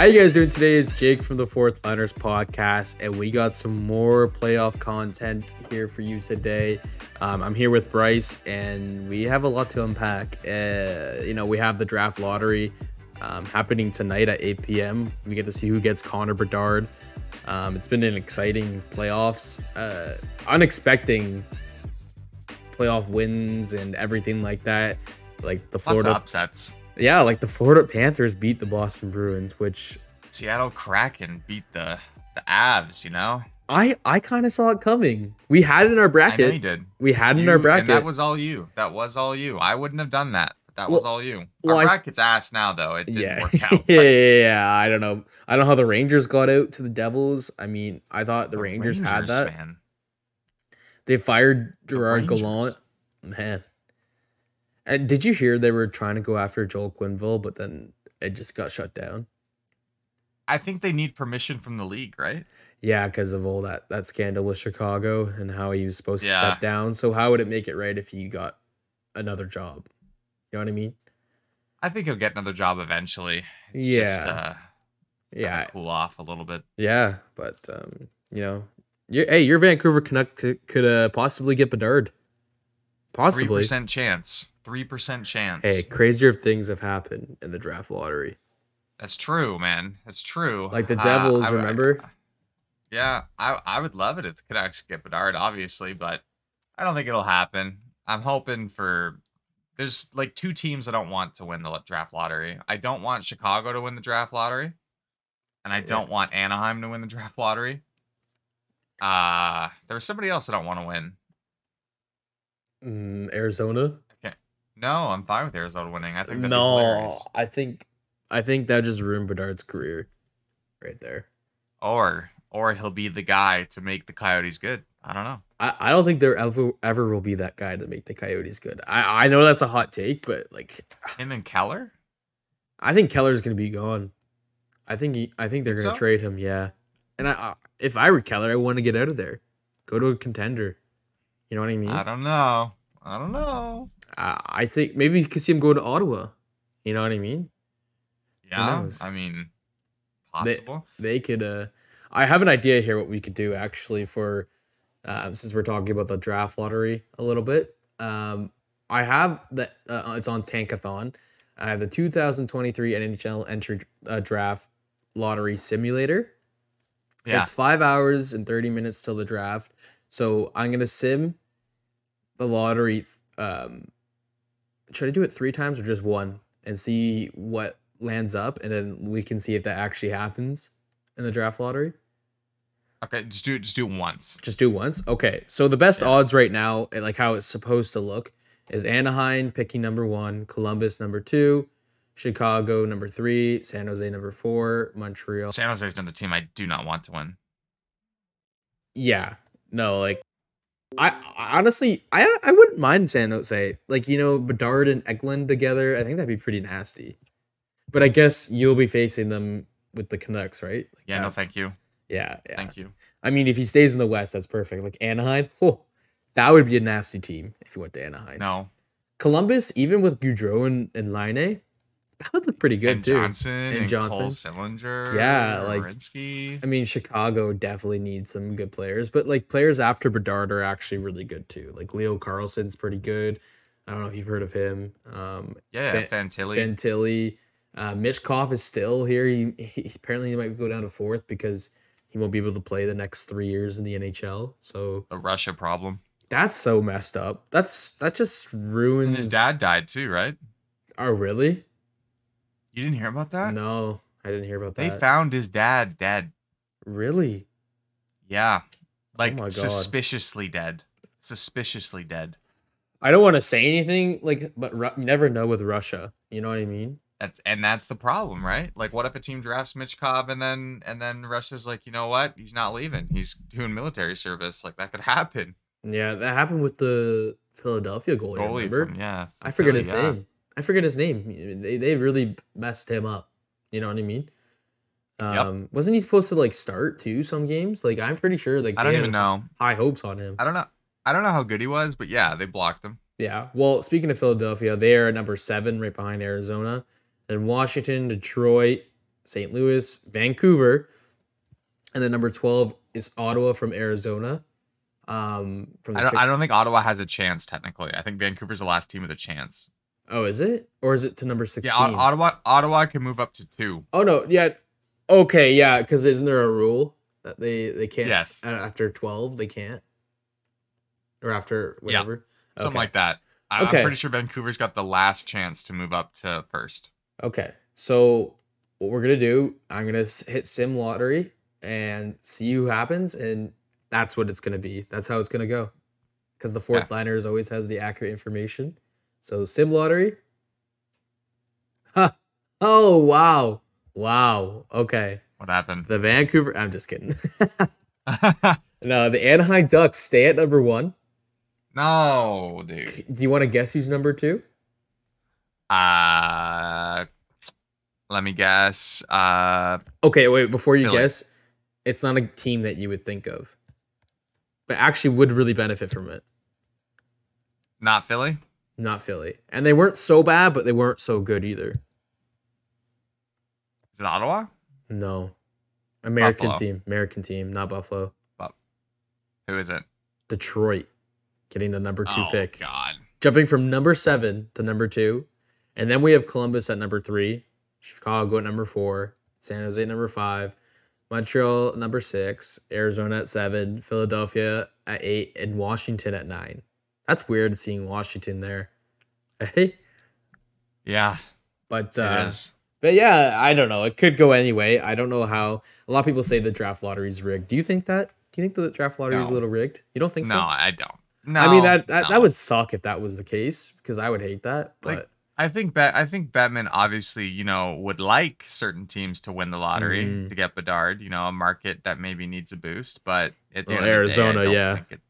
How you guys doing today? It's Jake from the Fourth Liners podcast, and we got some more playoff content here for you today. Um, I'm here with Bryce, and we have a lot to unpack. Uh, you know, we have the draft lottery um, happening tonight at 8 p.m. We get to see who gets Connor Bedard. Um, it's been an exciting playoffs, uh, unexpected playoff wins and everything like that. Like the Florida upsets. Yeah, like the Florida Panthers beat the Boston Bruins, which Seattle Kraken beat the the Avs. You know, I I kind of saw it coming. We had it in our bracket. I know you bracket. did. We had it in our and bracket. that was all you. That was all you. I wouldn't have done that. That was all you. well, Our I- bracket's ass now, though. It didn't yeah. work out. yeah, yeah, yeah. I don't know. I don't know how the Rangers got out to the Devils. I mean, I thought the, Rangers, had that. Man. They fired Gerard Rangers. Gallant. Man. And did you hear they were trying to go after Joel Quenneville, but then it just got shut down? I think they need permission from the league, right? Yeah, because of all that that scandal with Chicago and how he was supposed to step down. So how would it make it right if he got another job? You know what I mean? I think he'll get another job eventually. It's Yeah. just uh, Yeah, yeah, cool off a little bit. yeah, but um, you know, your hey, your Vancouver Canuck could, could uh, possibly get Bedard. Possibly. percent chance. Three percent chance. Hey, crazier things have happened in the draft lottery. That's true, man. That's true. Like the Uh, Devils, I- I- remember? yeah, I I would love it if the actually get Bedard, obviously, but I don't think it'll happen. I'm hoping for. There's like two teams I don't want to win the draft lottery. I don't want Chicago to win the draft lottery, and I Yeah. don't want Anaheim to win the draft lottery. Uh there was somebody else I don't want to win. Mm, Arizona. No, I'm fine with Arizona winning. I think that'd be hilarious. I think I think that just ruined Bedard's career, right there. Or or he'll be the guy to make the Coyotes good. I don't know. I, I don't think there ever ever will be that guy to make the Coyotes good. I, I know that's a hot take, but like Him and Keller. I think Keller's gonna be gone. I think he, I think they're Think gonna so? trade him. Yeah, and I, I if I were Keller, I want to get out of there, go to a contender. You know what I mean? I don't know. I don't know. I, I think maybe you could see him go to Ottawa. You know what I mean? Yeah. I mean, They- possible. They could. uh I have an idea here what we could do actually for uh, since we're talking about the draft lottery a little bit. Um, I have that uh, it's on Tankathon. I have the 2023 NHL entry uh, draft lottery simulator. yeah, It's five hours and 30 minutes till the draft. So I'm gonna sim the lottery. Um, should I do it three times or just one and see what lands up, and then we can see if that actually happens in the draft lottery? okay. Just do it. Just do it once. Just do once. Okay. So the best Yeah. odds right now, like how it's supposed to look, is Anaheim picking number one, Columbus number two, Chicago number three, San Jose number four, Montreal. San Jose's not a team I do not want to win. Yeah. No, like I, honestly I I wouldn't mind San Jose. Like, you know, Bedard and Eklund together, I think that'd be pretty nasty. But I guess you'll be facing them with the Canucks, right? Like, Yeah, no, thank you. Yeah, yeah. Thank you. I mean, if he stays in the West, that's perfect. Like Anaheim, oh, that would be a nasty team if he went to Anaheim. No, Columbus, even with Gaudreau and, and Laine, that would look pretty good and too. Johnson And and, Johnson. Cole Sillinger. Yeah, like- Werenski. I mean, Chicago definitely needs some good players, but like players after Bedard are actually really good too. Like Leo Carlsson's pretty good. I don't know if you've heard of him. Um, Yeah, Fan- Fantilli. Fantilli, uh, Michkov is still here. He, he apparently he might go down to fourth because he won't be able to play the next three years in the NHL. So a Russia problem. that's so messed up. That's that just ruins. And his dad died too, right? Oh really? You didn't hear about that? No, I didn't hear about that. They found his dad dead. really? Yeah, oh like Oh suspiciously dead. Suspiciously dead. I don't want to say anything like, but Ru- you never know with Russia. You know what I mean? That's and that's the problem, right? Like, what if a team drafts Michkov and then and then Russia's like, you know what? He's not leaving. He's doing military service. Like that could happen. Yeah, that happened with the Philadelphia goalie. Goalie remember? from yeah. I forget Philly, his yeah. name. I forget his name. They they really messed him up. You know what I mean? Um, wasn't he supposed to like start too some games? Like I'm pretty sure like I don't even know. high hopes on him. I don't know. I don't know how good he was, but yeah, they blocked him. Yeah. Well, speaking of Philadelphia, they are number seven, right behind Arizona. Then Washington, Detroit, St. Louis, Vancouver, and then number 12 is Ottawa from Arizona. Um, from I don't, Chick- I don't think Ottawa has a chance technically. I think Vancouver's the last team with a chance. Oh, is it? Or is it to number 16? Yeah, Ottawa Ottawa can move up to two. Oh no, yeah. Okay, yeah, because isn't there a rule that they they can't Yes. after 12 they can't? Or after whatever. Something Okay. like that. I- Okay. I'm pretty sure Vancouver's got the last chance to move up to first. Okay. So what we're gonna do, I'm gonna hit sim lottery and see who happens, and that's what it's gonna be. That's how it's gonna go. Because the fourth Yeah. liners always has the accurate information. So sim lottery. Ha! Oh wow. Wow. Okay. What happened? The Vancouver I'm just kidding. no, the Anaheim Ducks stay at number one. no, dude. Do you want to guess who's number two? Uh let me guess. Uh Okay, wait, before you Philly. guess, it's not a team that you would think of. But actually would really benefit from it. not Philly? Not Philly. And they weren't so bad, but they weren't so good either. Is it Ottawa? No. American Buffalo. team. American team, not Buffalo. Who is it? Detroit. Getting the number two oh, pick. God. Jumping from number seven to number two. And then we have Columbus at number three, Chicago at number four, San Jose at number five, Montreal at number six, Arizona at seven, Philadelphia at eight, and Washington at nine. That's weird seeing Washington there. Hey, Yeah, but uh, but yeah, I don't know. It could go anyway. I don't know how. A lot of people say the draft lottery is rigged. Do you think that? Do you think the draft lottery is a little rigged? You don't think No, so? No, I don't. No. I mean that that, no. that would suck if that was the case because I would hate that. But Like, I think Bet I think Bettman obviously, you know, would like certain teams to win the lottery Mhm. to get Bedard, you know, a market that maybe needs a boost. But at the Well, end of the day, I Arizona, don't yeah. it-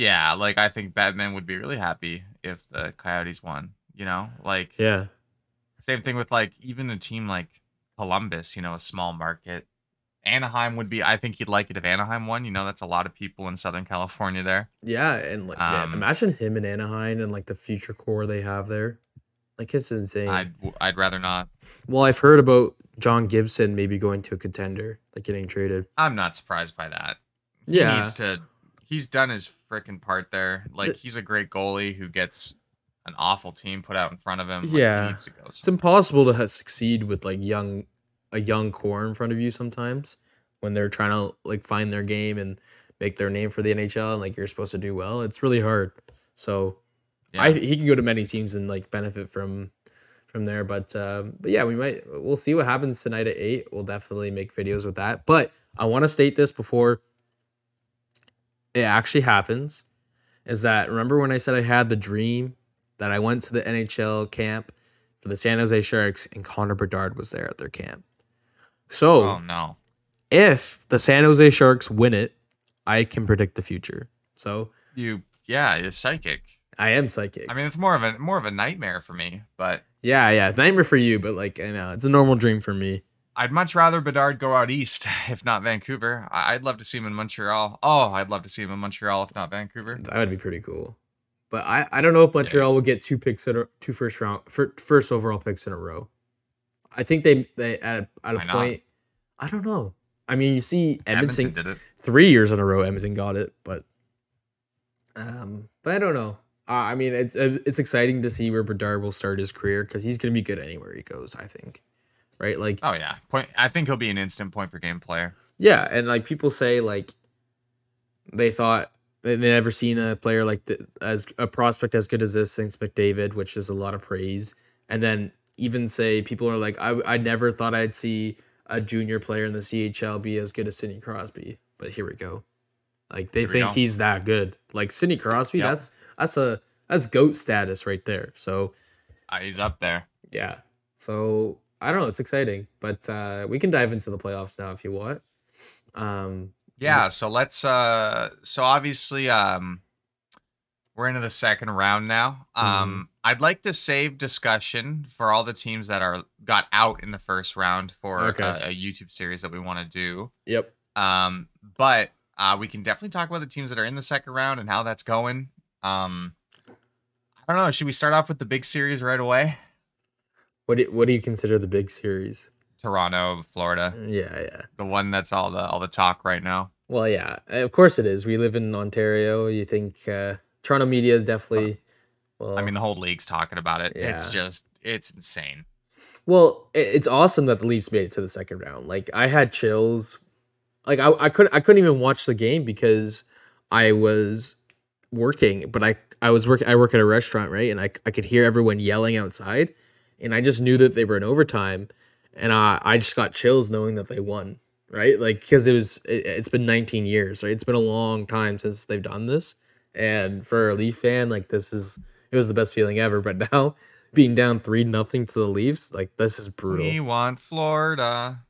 yeah, like I think Bettman would be really happy if the Coyotes won. You know, like yeah, same thing with like even a team like Columbus, you know, a small market. Anaheim would be I think he'd like it if Anaheim won. You know, that's a lot of people in Southern California there. Yeah, and like man, Um, imagine him in Anaheim and like the future core they have there. Like it's insane. I'd I'd rather not. well, I've heard about John Gibson maybe going to a contender, like getting traded. I'm not surprised by that. He Yeah. needs to. He's done his freaking part there. Like he's a great goalie who gets an awful team put out in front of him. Like, Yeah. needs to go. It's impossible to succeed with like young, a young core in front of you sometimes when they're trying to like find their game and make their name for the NHL and like you're supposed to do well. It's really hard. So Yeah. I he can go to many teams and like benefit from from there. But um, but yeah, we might we'll see what happens tonight at eight. We'll definitely make videos with that. But I want to state this before it actually happens. Is that remember when I said I had the dream that I went to the NHL camp for the San Jose Sharks and Connor Bedard was there at their camp. So oh no. if the San Jose Sharks win it, I can predict the future. So You yeah, you're psychic. I am psychic. I mean, it's more of a more of a nightmare for me, but Yeah, yeah. Nightmare for you, but like I know it's a normal dream for me. I'd much rather Bedard go out east, if not Vancouver. I'd love to see him in Montreal. Oh, I'd love to see him in Montreal, if not Vancouver. That would be pretty cool. But I, I don't know if Montreal will get two picks in a two first round fir- first overall picks in a row. I think they they at a, at a Why not? point. I don't know. I mean, you see Edmonton, Edmonton did it. three years in a row. Edmonton got it, but um, but I don't know. Uh, I mean, it's it's exciting to see where Bedard will start his career because he's gonna be good anywhere he goes. I think, right? Like Oh yeah, point. I think he'll be an instant point per game player. Yeah, and like people say, like they thought they they never seen a player like the, as a prospect as good as this since McDavid, which is a lot of praise. And then even say people are like, I I never thought I'd see a junior player in the CHL be as good as Sidney Crosby, but here we go. Like they think go. he's that good. Like Sidney Crosby, Yep. that's that's a that's goat status right there. So Uh, he's up there. yeah. So I don't know. It's exciting, but uh, we can dive into the playoffs now if you want. Um, Yeah, so let's uh so obviously um we're into the second round now. Um I'd like to save discussion for all the teams that are got out in the first round for Okay. a, a YouTube series that we want to do. yep. Um but uh we can definitely talk about the teams that are in the second round and how that's going. Um I don't know, should we start off with the big series right away? What do, what do you consider the big series? Toronto, Florida. Yeah, yeah. The one that's all the all the talk right now. Well, yeah, of course it is. We live in Ontario. You think uh, Toronto media is definitely. Well, I mean, the whole league's talking about it. It's just it's insane. Well, it's awesome that the Leafs made it to the second round. Like I had chills. Like I, I couldn't I couldn't even watch the game because I was working, but I I was working I work at a restaurant, right? And I I could hear everyone yelling outside and I just knew that they were in overtime and I I just got chills knowing that they won, right? Like cuz it was it, it's been 19 years, right? It's been a long time since they've done this. And for a Leaf fan, like this is it was the best feeling ever, but now being down 3 nothing to the Leafs, like this is brutal. We want Florida.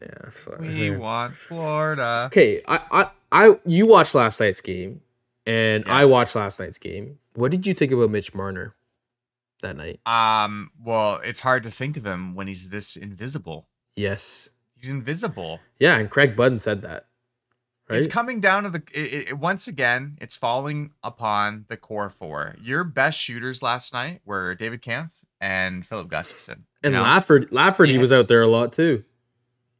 Yeah. fuck. We want Florida. Okay, I, I, I, you watched last night's game, and I watched last night's game. What did you think about Mitch Marner that night? Um, well, it's hard to think of him when he's this invisible. Yes, He's invisible. yeah, and Craig Button said that. Right? It's coming down to the it, it, once again. It's falling upon the core four. Your best shooters last night were David Kampf and Philip Gustafson. and know? Lafford, Lafford, he was out there a lot too.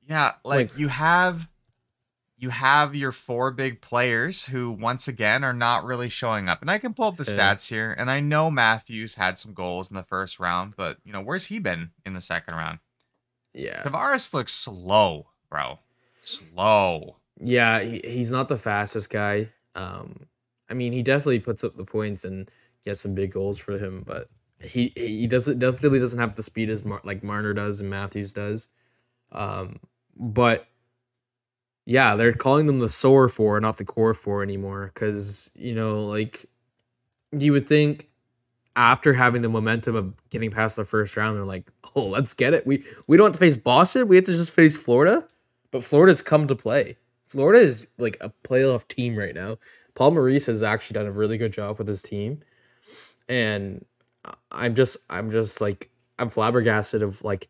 Yeah, like, Like- you have you have your four big players who once again are not really showing up. And I can pull up the stats here and I know Matthews had some goals in the first round, but you know, where's he been in the second round? Yeah, Tavares looks slow, bro. Slow. yeah, he, he's not the fastest guy. Um, I mean, he definitely puts up the points and gets some big goals for him, but he he doesn't definitely doesn't have the speed as Mar- like Marner does and Matthews does. Um, but yeah, they're calling them the sore four, not the core four anymore, because you know, like you would think after having the momentum of getting past the first round, they're like, oh, let's get it. We we don't have to face Boston. We have to just face Florida. But Florida's come to play. Florida is like a playoff team right now. Paul Maurice has actually done a really good job with his team, and I'm just I'm just like I'm flabbergasted of like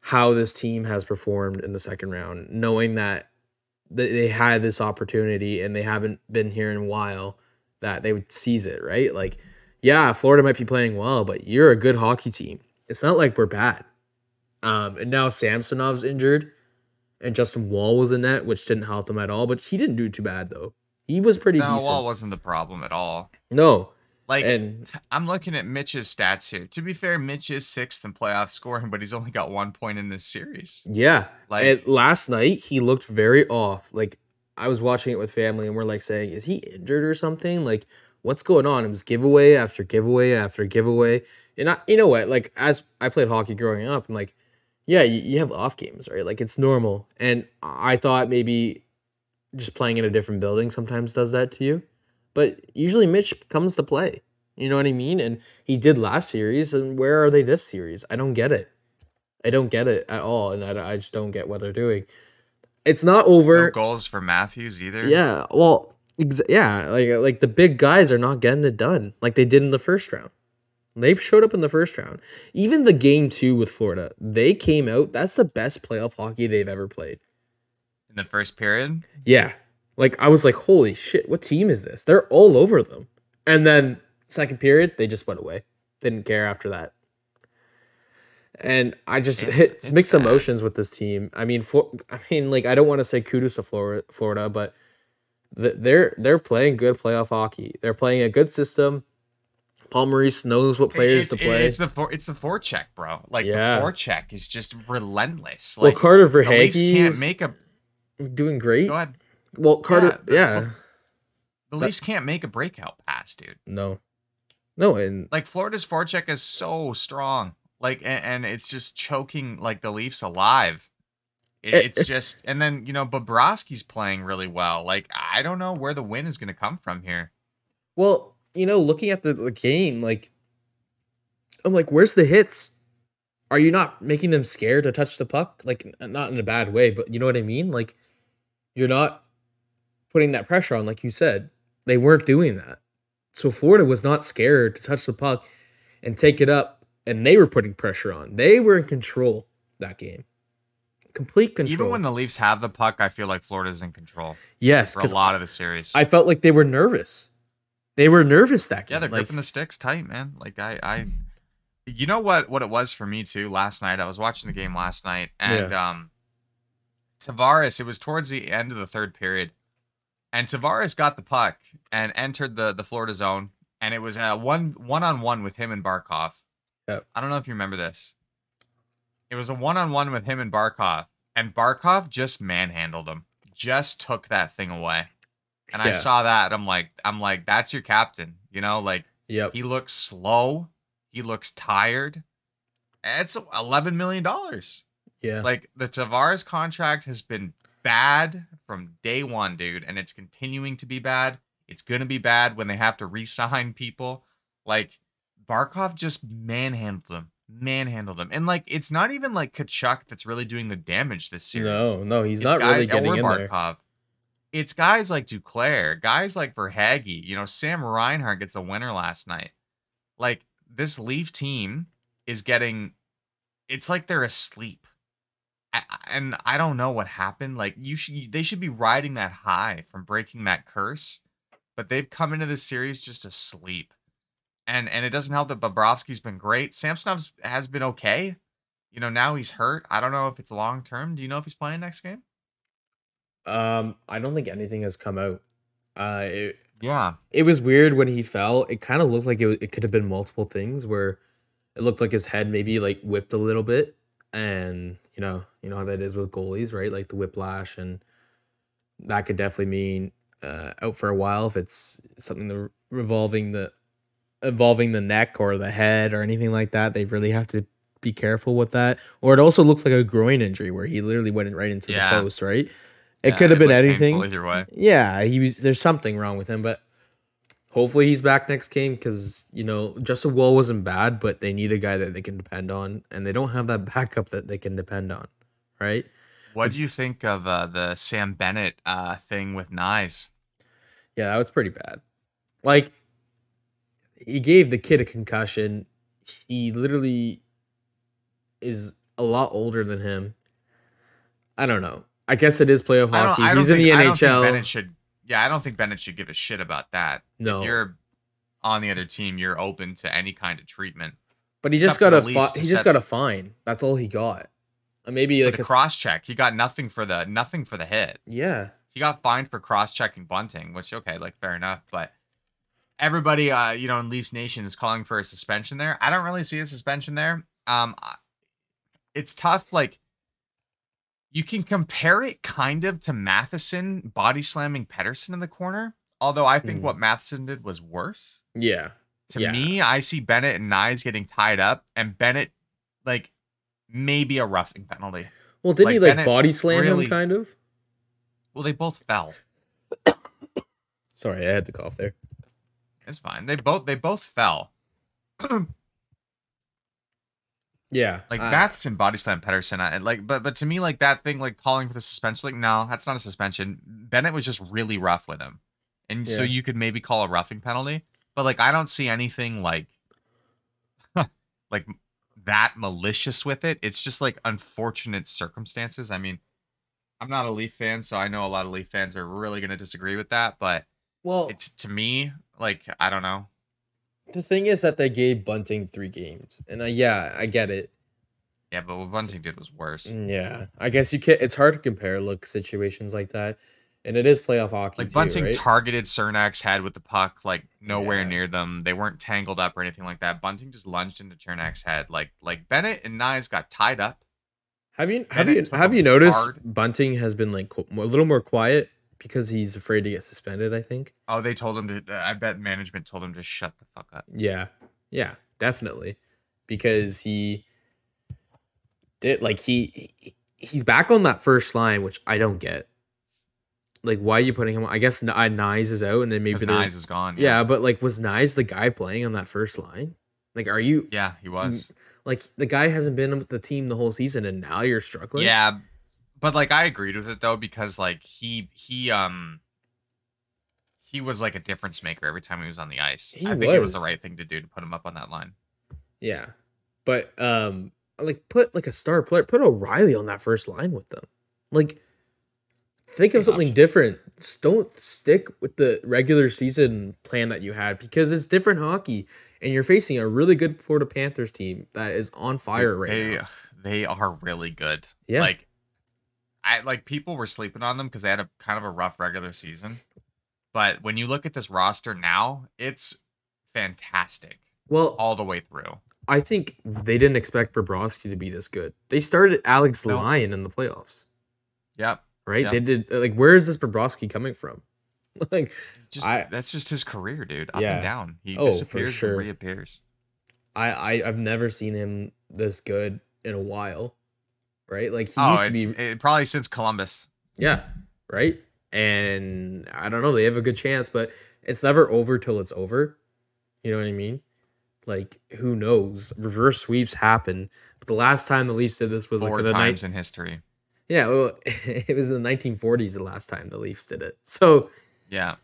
how this team has performed in the second round, knowing that th- they had this opportunity and they haven't been here in a while, that they would seize it, right? Like, yeah, Florida might be playing well, but you're a good hockey team. It's not like we're bad. Um, and now Samsonov's injured, and Justin Woll was in net, which didn't help them at all. But he didn't do too bad though. He was pretty No, decent. Woll wasn't the problem at all. no, Like and I'm looking at Mitch's stats here. To be fair, Mitch is sixth in playoff scoring, but he's only got one point in this series. yeah, Like and last night he looked very off. Like I was watching it with family, and we're like saying, "Is he injured or something? Like what's going on?" It was giveaway after giveaway after giveaway. And I, you know what? Like as I played hockey growing up, I'm like, yeah, you, you have off games, right? Like it's normal. And I thought maybe just playing in a different building sometimes does that to you. But usually Mitch comes to play. You know what I mean? And he did last series. And where are they this series? I don't get it. I don't get it at all. And I, I just don't get what they're doing. It's not no over. goals for Matthews either. Yeah. Well, ex- yeah. Like, like the big guys are not getting it done like they did in the first round. They showed up in the first round. Even the game two with Florida, they came out. That's the best playoff hockey they've ever played. In the first period. Yeah. Like I was like, holy shit, what team is this? They're all over them. And then second period, they just went away. Didn't care after that. And I just It's- hit it's mixed bad. emotions with this team. I mean, I mean, like I don't want to say kudos to Florida, Florida, but th- they're they're playing good playoff hockey. They're playing a good system. Paul Maurice knows what players it's, to play. It's the for, it's the forecheck, bro. Like Yeah. the forecheck is just relentless. Like, well, Carter Verhaeghe can't make a doing great. go ahead. Well, Carter, the- yeah, the Leafs can't make a breakout pass, dude. no, no, and Like Florida's forecheck is so strong. Like and, and it's just choking like the Leafs alive. It, Eh, it's eh. just and then you know Bobrovsky's playing really well. Like I don't know where the win is going to come from here. Well, you know, looking at the, the game, like, I'm like, where's the hits? Are you not making them scared to touch the puck? Like, not in a bad way, but you know what I mean? Like, you're not putting that pressure on, like you said. They weren't doing that. So Florida was not scared to touch the puck and take it up, and they were putting pressure on. They were in control that game. Complete control. Even when the Leafs have the puck, I feel like Florida's in control yes, for a lot of the series. I felt like they were nervous. They were nervous that game. yeah, they're like, gripping the sticks tight, man. Like I, I, You know what what it was for me too last night. I was watching the game last night and um Tavares, it was towards the end of the third period. And Tavares got the puck and entered the the Florida zone and it was a one one on one with him and Barkov. Yep. I don't know if you remember this. It was a one on one with him and Barkov and Barkov just manhandled him. Just took that thing away. And I saw that. I'm like, I'm like, that's your captain. You know, like Yep. he looks slow. He looks tired. It's eleven million dollars. Yeah. Like the Tavares contract has been bad from day one, dude, and it's continuing to be bad. It's gonna be bad when they have to re-sign people. Like Barkov just manhandled them, manhandled them, and like it's not even like Tkachuk that's really doing the damage this series. no, no, he's It's not really getting in there. It's guys like Duclair, guys like Verhaeghe. You know, Sam Reinhart gets a winner last night. Like this Leaf team is getting. It's like they're asleep, I, and I don't know what happened. Like you should, they should be riding that high from breaking that curse, but they've come into this series just asleep, and and it doesn't help that Bobrovsky's been great. Samsonov's has been okay. You know, now he's hurt. I don't know if it's long term. Do you know if he's playing next game? Um, I don't think anything has come out. Uh, it, Yeah. it was weird when he fell. It kind of looked like it, wa- it could have been multiple things where it looked like his head maybe like whipped a little bit, and you know, you know how that is with goalies, right? Like the whiplash, and that could definitely mean uh, out for a while if it's something the revolving the involving the neck or the head or anything like that. They really have to be careful with that. Or it also looks like a groin injury where he literally went right into Yeah. the post, right? It Yeah, could have been anything. Yeah, he was. There's something wrong with him, but hopefully he's back next game because you know Justin Woll wasn't bad, but they need a guy that they can depend on, and they don't have that backup that they can depend on, right? What do you think of uh, the Sam Bennett uh, thing with Knies? Yeah, that was pretty bad. Like he gave the kid a concussion. He literally is a lot older than him. I don't know. I guess it is playoff hockey. He's think, in the I NHL. Bennett should. Yeah, I don't think Bennett should give a shit about that. No. If you're on the other team, you're open to any kind of treatment. but he just got a fi- he just got a fine. That's all he got. Uh, Maybe Like the cross check, he got nothing for the nothing for the hit. Yeah. He got fined for cross checking Bunting, which okay, like fair enough, but everybody uh you know in Leafs Nation is calling for a suspension there. I don't really see a suspension there. Um it's tough like you can compare it kind of to Matheson body slamming Pettersson in the corner, although I think Hmm. what Matheson did was worse. Yeah. To Yeah. me, I see Bennett and Knies getting tied up and Bennett like maybe a roughing penalty. Well, didn't Like, he like Bennett body slam really- him kind of? Well, they both fell. Sorry, I had to cough there. It's fine. They both they both fell. Yeah. Like I- Matheson body slam Pettersson, I, like, but but to me, like that thing, like calling for the suspension, like no, that's not a suspension. Bennett was just really rough with him, and so you could maybe call a roughing penalty. But like, I don't see anything like, like that malicious with it. It's just like unfortunate circumstances. I mean, I'm not a Leaf fan, so I know a lot of Leaf fans are really gonna disagree with that. But well, it's to me, like, I don't know. The thing is that they gave Bunting three games, and uh, yeah, I get it. Yeah, but what Bunting did was worse. Mm, Yeah, I guess you can't. It's hard to compare look situations like that, and it is playoff hockey. Like too, Bunting right? targeted Cernak's head with the puck, like nowhere Yeah. near them. They weren't tangled up or anything like that. Bunting just lunged into Cernak's head. Like like Bennett and Knies got tied up. have you have you Bennett took have you noticed hard. Bunting has been like a little more quiet because he's afraid to get suspended. I think. Oh, they told him to. I bet management told him to shut the fuck up. Yeah, yeah, definitely, because he did like he he- he's back on that first line, which I don't get. Like, why are you putting him? on? I guess N- uh, Knies is out, and then maybe Knies is gone. Yeah, but like, was Knies the guy playing on that first line? Like, are you yeah, he was. like the guy hasn't been with the team the whole season, and now you're struggling? yeah, but like I agreed with it though because like he he um he was like a difference maker every time he was on the ice. He I think it was the right thing to do to put him up on that line. yeah. But um, like put like a star player, put O'Reilly on that first line with them. Like, think of something option. different. Just don't stick with the regular season plan that you had because it's different hockey. and you're facing a really good Florida Panthers team that is on fire right they, now. They are really good. Yeah. Like I like people were sleeping on them because they had a kind of a rough regular season. But when you look at this roster now, it's fantastic Well, all the way through. I think they didn't expect Bobrovsky to be this good. They started Alex No. Lyon in the playoffs, Yep. right? Yeah. They did uh, like where is this Bobrovsky coming from? like Just I- that's just his career, dude. Up Yeah. and down. He Oh, disappears sure. and reappears. I, I I've never seen him this good in a while. Right? Like he oh, used to be it, probably since Columbus. Yeah, right. And I don't know. They have a good chance, but it's never over till it's over. You know what I mean? Like who knows? Reverse sweeps happen. But the last time the Leafs did this was Four like the times night. in history. Yeah, well, it was in the 1940s. The last time the Leafs did it. So Yeah.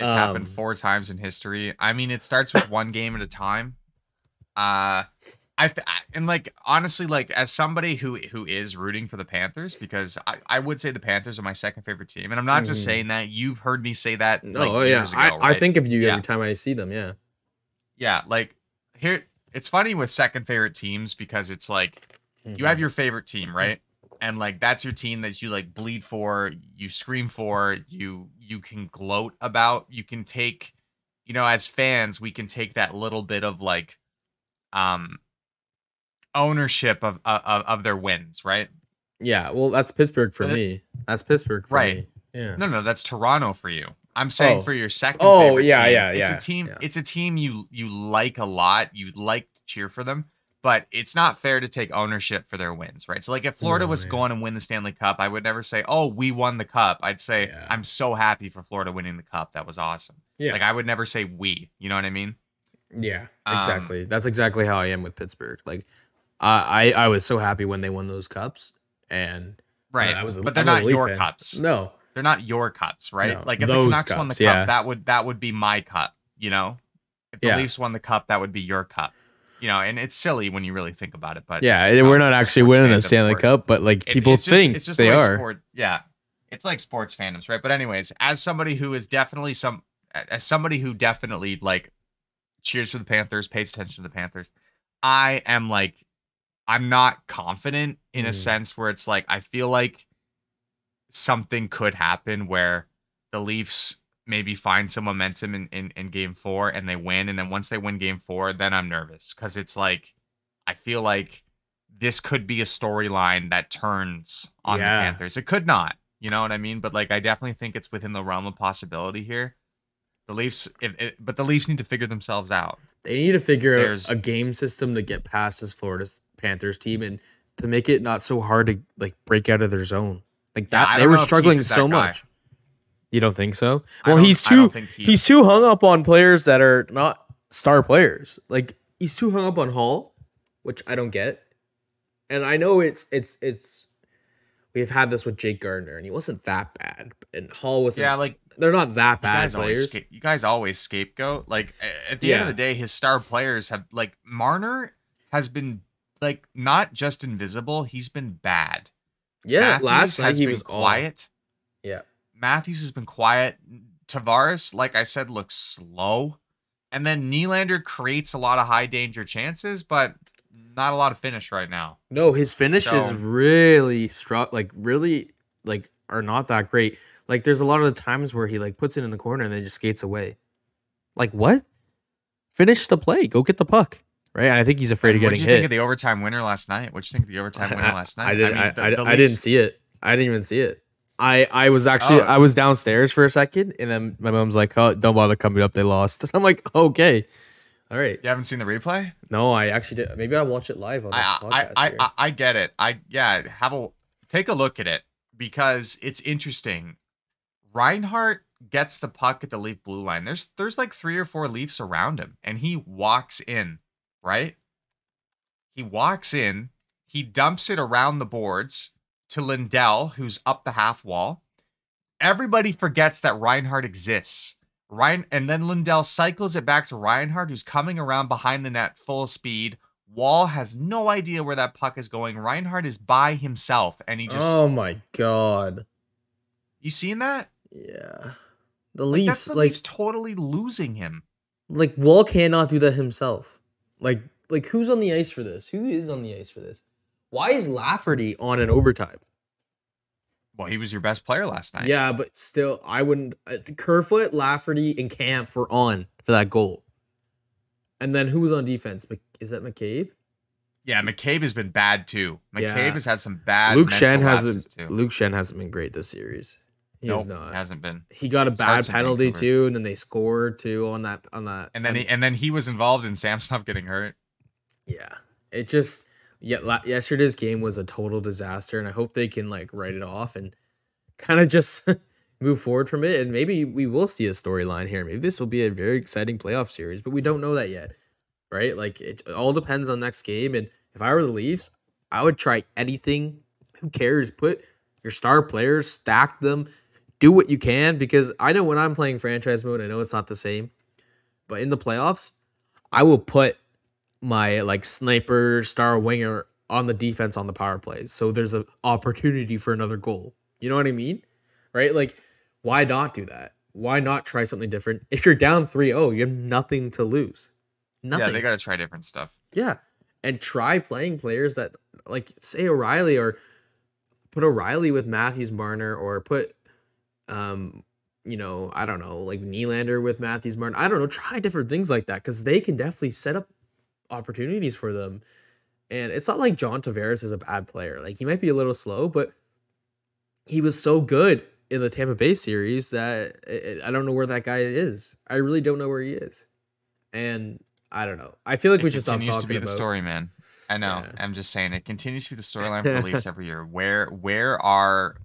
It's happened Um, four times in history. I mean, it starts with one game at a time. Uh I th- I- and like honestly, like as somebody who who is rooting for the Panthers, because I, I would say the Panthers are my second favorite team, and I'm not just Mhm. saying that. You've heard me say that. like, oh, yeah, years ago, I, I think of you Yeah. every time I see them. Yeah, yeah, like here it's funny with second favorite teams because it's like you have your favorite team, right? And like that's your team that you like bleed for, you scream for, you you can gloat about, you can take, you know, as fans, we can take that little bit of like um ownership of of, of their wins, right? yeah. Well, that's Pittsburgh for me. That's Pittsburgh for Right. me. Yeah. No, no, that's Toronto for you. I'm saying Oh. for your second. Oh, yeah, team, yeah, It's a team. yeah. It's a team you you like a lot. You like to cheer for them, but it's not fair to take ownership for their wins, right? So, like, if Florida was yeah. going and win the Stanley Cup, I would never say, "Oh, we won the cup." I'd say, Yeah. "I'm so happy for Florida winning the cup. That was awesome." Yeah. Like, I would never say "we." You know what I mean? Yeah, Um, exactly. That's exactly how I am with Pittsburgh. Like, I I, I was so happy when they won those cups, and uh, Right. I was a- but they're I'm not your fan. cups. No, They're not your cups, right? No, like if the Canucks won the cup, yeah. that would that would be my cup. You know, if the Yeah. Leafs won the cup, that would be your cup. You know, and it's silly when you really think about it, but yeah, we're not actually winning a Stanley. Cup, but like It- people it's just- think it's just they the way are. Sport, yeah, it's like sports fandoms, right? But anyways, as somebody who is definitely some, as somebody who definitely like cheers for the Panthers, pays attention to the Panthers, I am like, I'm not confident in a Mhm. sense where it's like I feel like something could happen where the Leafs maybe find some momentum in, in, in game four and they win. And then once they win game four, then I'm nervous because it's like, I feel like this could be a storyline that turns on Yeah. the Panthers. It could not, you know what I mean? But like, I definitely think it's within the realm of possibility here. The Leafs, if, if, but the Leafs need to figure themselves out. They need to figure There's- out a game system to get past this Florida Panthers team and to make it not so hard to like break out of their zone. Like that, I they were struggling so much. You don't think so? Well, he's too he- he's too hung up on players that are not star players. Like he's too hung up on Holl, which I don't get. And I know it's it's it's we've had this with Jake Gardiner, and he wasn't that bad, and Holl wasn't. Yeah, like they're not that bad guys, players. sca- you guys always scapegoat. Like at the end of the day, his star players have like Marner has been like not just invisible, he's been bad. yeah, Matthews last night has he been was quiet. quiet. Yeah, Matthews has been quiet. Tavares, like I said, looks slow. And then Nylander creates a lot of high danger chances, but not a lot of finish right now. no, his finish is So- really struck. Like really, like are not that great. Like there's a lot of the times where he like puts it in the corner and then just skates away. Like what? Finish the play. Go get the puck. Right. And I think he's afraid of getting. Hit. What getting did you hit. think of the overtime winner last night? What did you think of the overtime winner last night? I didn't. I, mean, the- I, the I didn't see it. I didn't even see it. I I was actually Oh. I was downstairs for a second, and then my mom's like, "Oh, don't bother coming up. They lost." I'm like, "Okay, all right." You haven't seen the replay? No, I actually did. Maybe I'll watch it live on the I, podcast. I, I. I, I get it. I yeah, have a take a look at it because it's interesting. Reinhart gets the puck at the Leaf blue line. There's there's like three or four Leafs around him, and he walks in, right? He walks in, he dumps it around the boards to Lindell, who's up the half wall. Everybody forgets that Reinhart exists. Ryan and then Lindell cycles it back to Reinhart, who's coming around behind the net full speed. Woll has no idea where that puck is going. Reinhart is by himself, and he just oh my god. you seen that? Yeah. The Like, Leafs that's the like Leafs totally losing him. Like Woll cannot do that himself. Like like who's on the ice for this? Who is on the ice for this? Why is Lafferty on an overtime? Well, he was your best player last night. Yeah, but still, I wouldn't. Uh, Kerfoot, Lafferty, and Kampf were on for that goal. And then who was on defense? Is that McCabe? Yeah, McCabe has been bad too. McCabe Yeah. has had some bad. Luke Schenn hasn't. Luke Schenn hasn't been great this series. He nope, not. hasn't been. He got a bad penalty too, and then they scored too on that on that. And then he, and then he was involved in Samsonov getting hurt. yeah, it just yeah. La- yesterday's game was a total disaster, and I hope they can like write it off and kind of just move forward from it. And maybe we will see a storyline here. Maybe this will be a very exciting playoff series, but we don't know that yet, right? Like it all depends on next game. And if I were the Leafs, I would try anything. Who cares? Put your star players, stack them, do what you can because I know when I'm playing franchise mode, I know it's not the same. But in the playoffs, I will put my like sniper star winger on the defense on the power plays. So there's an opportunity for another goal. You know what I mean? Right? Like, why not do that? Why not try something different? If you're down 3-0, you have nothing to lose. Nothing. Yeah, they got to try different stuff. Yeah. And try playing players that like say O'Reilly or put O'Reilly with Matthews Marner or put um you know, I don't know, like Nylander with Matthews Martin. I don't know, try different things like that because they can definitely set up opportunities for them. And it's not like John Tavares is a bad player. Like he might be a little slow, but he was so good in the Tampa Bay series that I- I don't know where that guy is. I really don't know where he is. And I don't know. I feel like it we should stop continues to be the story, man. I know. Yeah. I'm just saying it continues to be the storyline for the Leafs every year. Where where are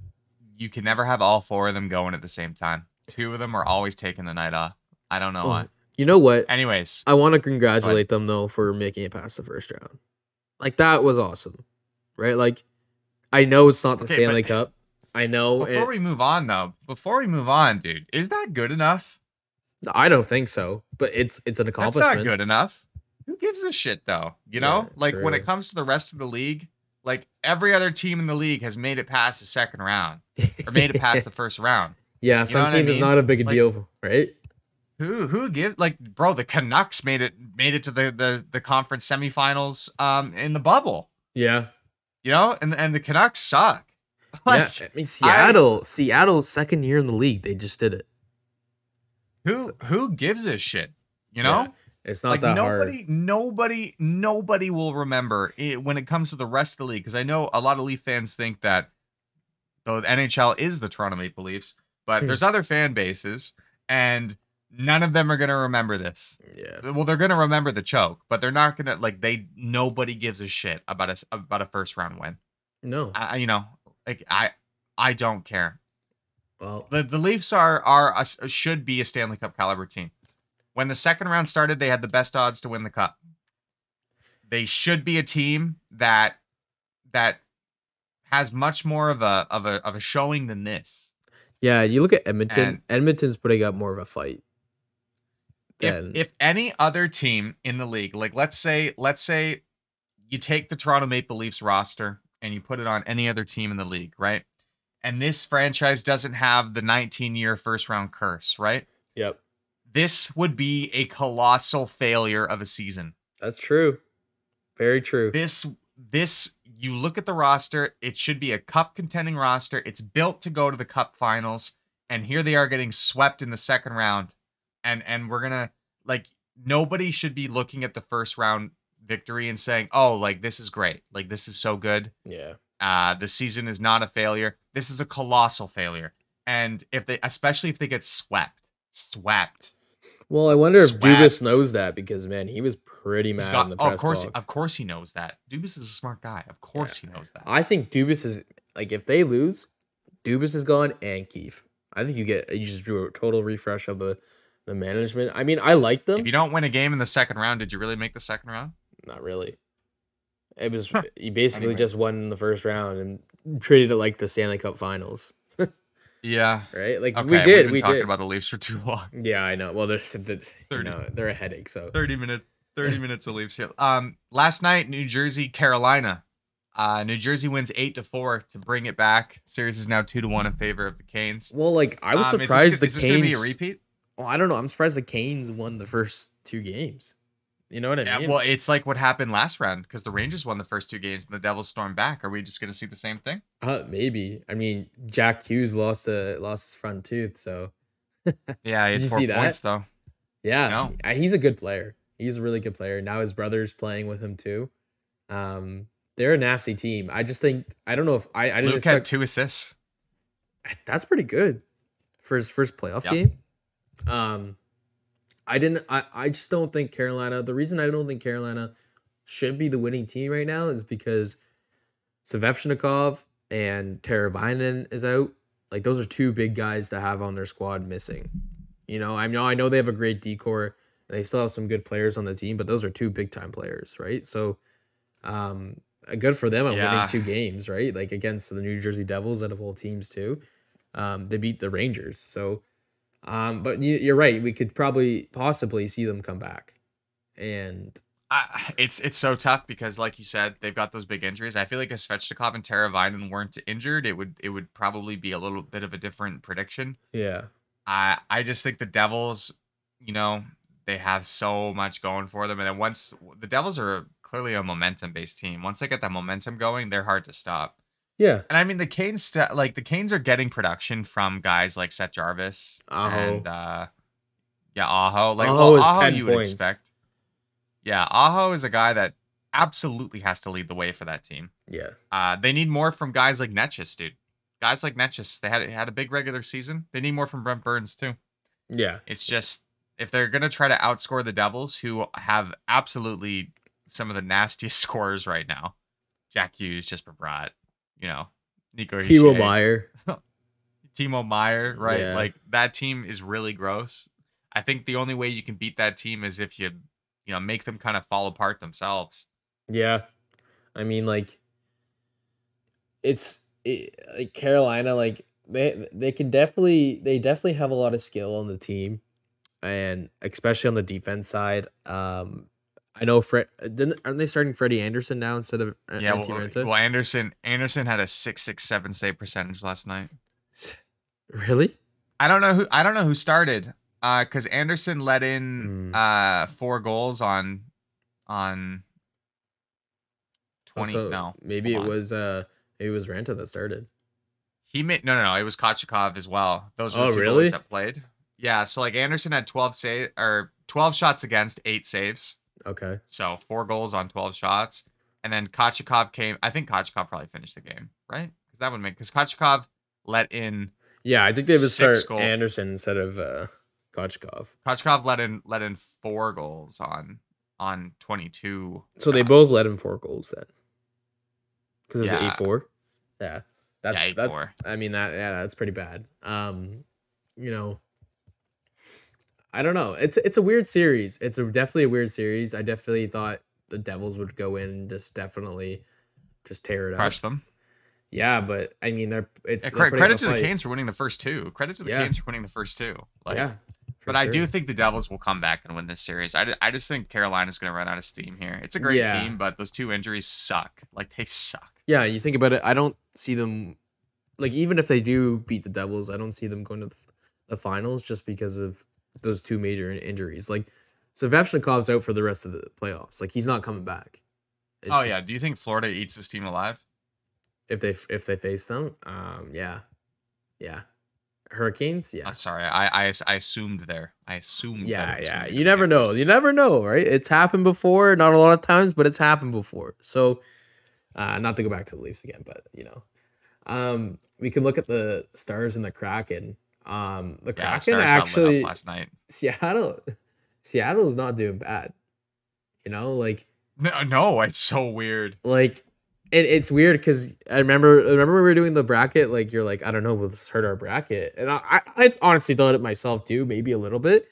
you can never have all four of them going at the same time. Two of them are always taking the night off. I don't know Oh, why. You know what? Anyways, I want to congratulate them though for making it past the first round. Like that was awesome, right? Like I know it's not the Okay, Stanley but- Cup. I know. before It, we move on though, before we move on, dude, is that good enough? I don't think so, but it's it's an That's accomplishment. not good enough. Who gives a shit though? You Yeah, know, like when it comes to the rest of the league, like every other team in the league has made it past the second round or made it past the first round. yeah, know some what I teams is not a big Like- deal, right? Who who gives like bro? The Canucks made it made it to the the, the conference semifinals um in the bubble. Yeah, You know, and and the Canucks suck. Like yeah. I mean, Seattle, Seattle's second year in the league, they just did it. who who gives a shit? You know. Yeah, it's not like that nobody, hard. nobody, nobody will remember it when it comes to the rest of the league. Because I know a lot of Leaf fans think that the NHL is the Toronto Maple Leafs, but Hmm. there's other fan bases, and none of them are gonna remember this. Yeah, Well, they're gonna remember the choke, but they're not gonna like they. Nobody gives a shit about a about a first round win. no. I, you know, like I, I don't care. Well, The the Leafs are are a should be a Stanley Cup caliber team. When the second round started, they had the best odds to win the cup. They should be a team that that has much more of a of a of a showing than this. yeah. You look at Edmonton. And- Edmonton's putting up more of a fight. If than- if any other team in the league, like let's say let's say you take the Toronto Maple Leafs roster and you put it on any other team in the league, right? And this franchise doesn't have the 19 year first round curse, right? Yep, this would be a colossal failure of a season. that's true. Very true. This this you look at the roster, it should be a cup contending roster. It's built to go to the cup finals and here they are getting swept in the second round. And and we're going to like nobody should be looking at the first round victory and saying, "Oh, like this is great. Like this is so good." Yeah. Uh the season is not a failure. This is a colossal failure. And if they especially if they get swept, swept. Well, I wonder if Dubas knows that because man, he was pretty mad in the oh, of course, box. of course, he knows that. Dubas is a smart guy. Of course, he knows that. I think Dubas is like if they lose, Dubas is gone and Keefe. I think you get you just do a total refresh of the the management. I mean, I like them. if you don't win a game in the second round, did you really make the second round? Not really. It was you basically Anyway. just won in the first round and treated it like the Stanley Cup Finals, Yeah. right? Like Okay, we we've did. been We talking did. about the Leafs for too long. yeah, I know. Well, they're you 30. know, they're a headache. So Thirty minutes. Thirty minutes of Leafs here. Um, last night, New Jersey, Carolina. Uh, New Jersey wins eight to four to bring it back. Series is now two to one in favor of the Canes. well, like I was Um, is this surprised go- is the this gonna be a repeat. Oh, I don't know. I'm surprised the Canes won the first two games. You know what I Yeah, mean? well, it's like what happened last round because the Rangers won the first two games and the Devils stormed back. Are we just going to see the same thing? uh, maybe. I mean, Jack Hughes lost a lost his front tooth, so Yeah, he had four see that? though. yeah, No. uh, he's a good player. He's a really good player. Now his brother's playing with him too. Um, they're a nasty team. I just think I don't know if I I didn't Luke had two assists. that's pretty good for his first playoff Yep. game. Um, I didn't. I, I just don't think Carolina. The reason I don't think Carolina should be the winning team right now is because Svechnikov and Teravainen is out. Like those are two big guys to have on their squad missing. You know, I know I know they have a great decor and they still have some good players on the team, but those are two big time players, right? So, um, uh, good for them at Yeah. winning two games, right? Like against the New Jersey Devils and of all teams too. Um, they beat the Rangers, so. Um, but you, you're right. We could probably possibly see them come back, and I, it's it's so tough because, like you said, they've got those big injuries. I feel like if Svechnikov and Teravainen weren't injured, it would it would probably be a little bit of a different prediction. yeah, I I just think the Devils, you know, they have so much going for them, and then once the Devils are clearly a momentum based team, once they get that momentum going, they're hard to stop. yeah, And I mean, the Canes, st- like the Canes, are getting production from guys like Seth Jarvis Aho. and uh, yeah, Aho. Like Aho well, is Aho 10 you would points. expect. Yeah, Aho is a guy that absolutely has to lead the way for that team. yeah, Uh, they need more from guys like Necas, dude. Guys like Necas, they had had a big regular season. They need more from Brent Burns too. yeah. It's just if they're gonna try to outscore the Devils, who have absolutely some of the nastiest scores right now, Jack Hughes, Jesper Bratt, you know, Nico Timo Meier. Timo Meier, right? Yeah. Like that team is really gross. I think the only way you can beat that team is if you, you know, make them kind of fall apart themselves. Yeah, I mean, like, it's it, like Carolina. Like they they can definitely they definitely have a lot of skill on the team, and especially on the defense side. Um, I know Fred. Didn't aren't they starting Freddie Andersen now instead of uh, Yeah, well, Raanta? well, Andersen Andersen had a six six seven save percentage last night. Really? I don't know who I don't know who started. Uh, because Andersen let in Hmm. uh four goals on on twenty. Also, no, maybe it on. was uh maybe it was Raanta that started. He made no, no, no. It was Kochetkov as well. Those were Oh, the two really? goalies that played. Yeah, so like Andersen had twelve save or twelve shots against, eight saves. Okay. So four goals on twelve shots, and then Kochetkov came. I think Kochetkov probably finished the game, right? Because that would make because Kochetkov let in Yeah, I think they would start goal. Andersen instead of uh. Kochetkov let in let in four goals on on twenty two. So they both let in four goals then. Because it was Yeah. eight four. Yeah. That, Yeah, that's 8-4. I mean that yeah, that's pretty bad. Um, you know. I don't know. It's it's a weird series. It's a, definitely a weird series. I definitely thought the Devils would go in and just definitely just tear it up. crush them. Yeah, but I mean they're it's Yeah, they're credit to the. Canes for winning the first two. Credit to the Yeah. Canes for winning the first two. Like, yeah. but I do think the Devils will come back and win this series. I, I just think Carolina's going to run out of steam here. It's a great Yeah. team, but those two injuries suck. Like they suck. Yeah, you think about it. I don't see them like even if they do beat the Devils, I don't see them going to the, the finals just because of those two major injuries. Like Svechnikov's out for the rest of the playoffs. Like he's not coming back. It's oh yeah. Do you think Florida eats this team alive? if they if they face them, um, yeah, yeah, Hurricanes, yeah, sorry. I, I I assumed there. I assumed. yeah, yeah. You never know. You never know, right? It's happened before. Not a lot of times, but it's happened before. So, uh, not to go back to the Leafs again, but you know, um, we can look at the Stars and the Kraken. Um, the Yeah, Kraken Stars got lit up actually last night. Seattle, Seattle's not doing bad. You know, like No, no, it's so weird. like it, it's weird because I remember remember we were doing the bracket. Like you're like I don't know, will this hurt our bracket? And I, I I honestly thought it myself too, maybe a little bit.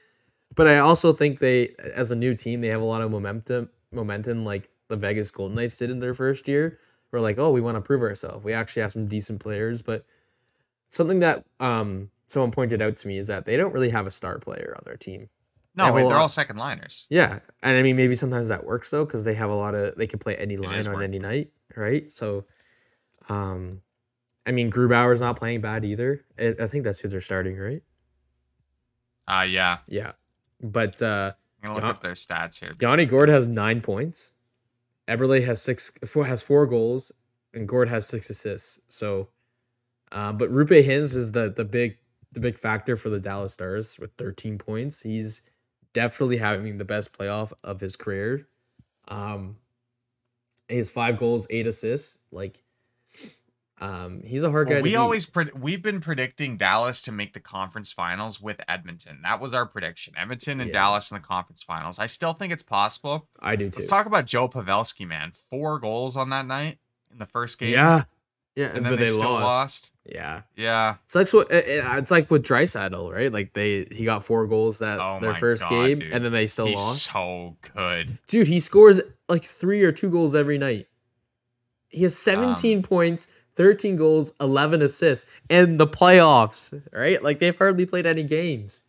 But I also think they, as a new team, they have a lot of momentum. Momentum, like the Vegas Golden Knights did in their first year. We're like, oh, we want to prove ourselves. We actually have some decent players, but something that um someone pointed out to me is that they don't really have a star player on their team. No, a wait, they're all second liners. Yeah, and I mean maybe sometimes that works though because they have a lot of they can play any line on working. any night, right? So, um, I mean Grubauer's not playing bad either. I, I think that's who they're starting, right? Uh yeah. Yeah, but uh, I'm gonna look up their stats here. Yanni Gourde has nine points. Eberle has six, four has four goals, and Gourde has six assists. So, uh, but Roope Hintz is the the big the big factor for the Dallas Stars with 13 points. He's definitely having the best playoff of his career. Um, has five goals, eight assists. Like, um, he's a hard guy. Well, to we always pred- we've been predicting Dallas to make the conference finals with Edmonton. That was our prediction. Edmonton and Yeah. Dallas in the conference finals. I still think it's possible. I do too. Let's talk about Joe Pavelski, man. Four goals on that night in the first game. Yeah, yeah, and but they, they, still lost. lost. Yeah, Yeah. It's like what it's like with Draisaitl, right? Like they he got four goals that Oh their first God, game, dude. and then they still He's lost. so good. Dude, he scores like three or two goals every night. He has Um, 17 points, 13 goals, 11 assists and the playoffs, right? Like they've hardly played any games,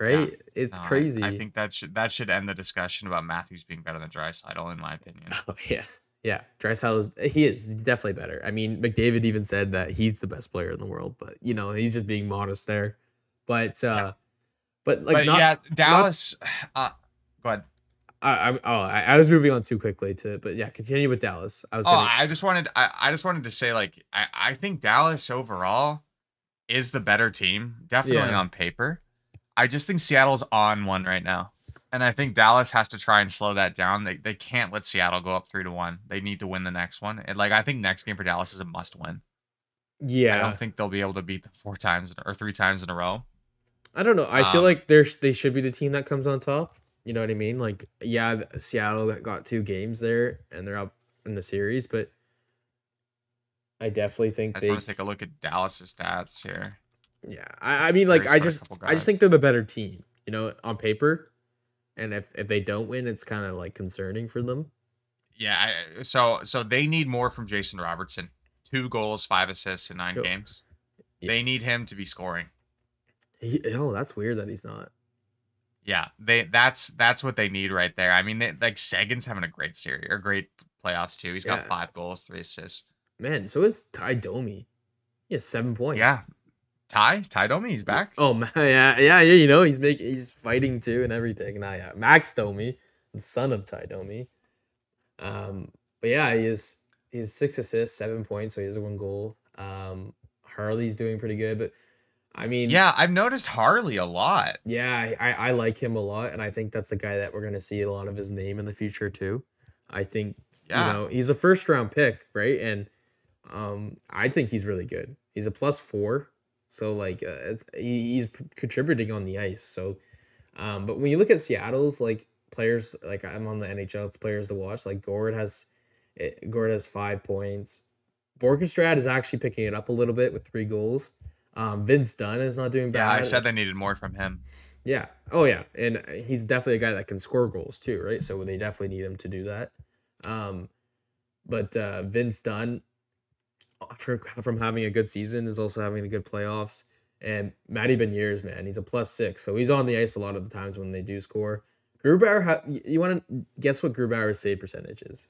right? It's No, I- crazy. I, think that should that should end the discussion about Matthews being better than Draisaitl, in my opinion. Oh, yeah. Yeah. Draisaitl is he is definitely better. I mean, McDavid even said that he's the best player in the world, but you know, he's just being modest there. But uh but like but not yeah, Dallas. uh, go ahead. I, I oh I, I was moving on too quickly to but yeah, continue with Dallas. I was Oh, gonna, I just wanted I, I just wanted to say like I, I think Dallas overall is the better team, definitely Yeah. on paper. I just think Seattle's on one right now. And I think Dallas has to try and slow that down. They they can't let Seattle go up three to one. They need to win the next one. And like I think next game for Dallas is a must win. Yeah. I don't think they'll be able to beat them four times or three times in a row. I don't know. I feel Um, like they're they should be the team that comes on top. You know what I mean? Like yeah, Seattle got two games there and they're up in the series, but I definitely think I just they want to take a look at Dallas's stats here. Yeah, I, I mean, like, I just, I just think they're the better team, you know, on paper. And if if they don't win, it's kind of like concerning for them. Yeah, I, so so they need more from Jason Robertson. Two goals, five assists in nine games. Yeah. They need him to be scoring. He, oh, that's weird that he's not. Yeah, they that's that's what they need right there. I mean, they, like Seguin's having a great series or great playoffs too. He's got Yeah. five goals, three assists. Man, so is Ty Domi. He has seven points. Yeah, Ty Ty Domi, he's back. Oh man, yeah, yeah, yeah. You know, he's making, he's fighting too and everything. Nah, yeah, Max Domi, the son of Ty Domi. Um, but yeah, he is he's six assists, seven points, so he has one goal. Um, Harley's doing pretty good, but I mean, Yeah, I've noticed Harley a lot. Yeah, I, I like him a lot, and I think that's a guy that we're gonna see a lot of his name in the future too. I think Yeah. you know he's a first round pick, right? And um, I think he's really good. He's a plus four, so like uh, he's contributing on the ice. So, um, but when you look at Seattle's like players, like I'm on the NHL it's players to watch. Like Gourde has, it, Gourde has five points. Bjorkstrand is actually picking it up a little bit with three goals. Um, Vince Dunn is not doing Yeah, bad. I said they needed more from him. Yeah. Oh yeah, and he's definitely a guy that can score goals too, right? So they definitely need him to do that. Um, but uh, Vince Dunn, for, from having a good season, is also having a good playoffs. And Matty Beniers, man, he's a plus six, so he's on the ice a lot of the times when they do score. Grubauer, ha- you, want to guess what Grubauer's save percentage is?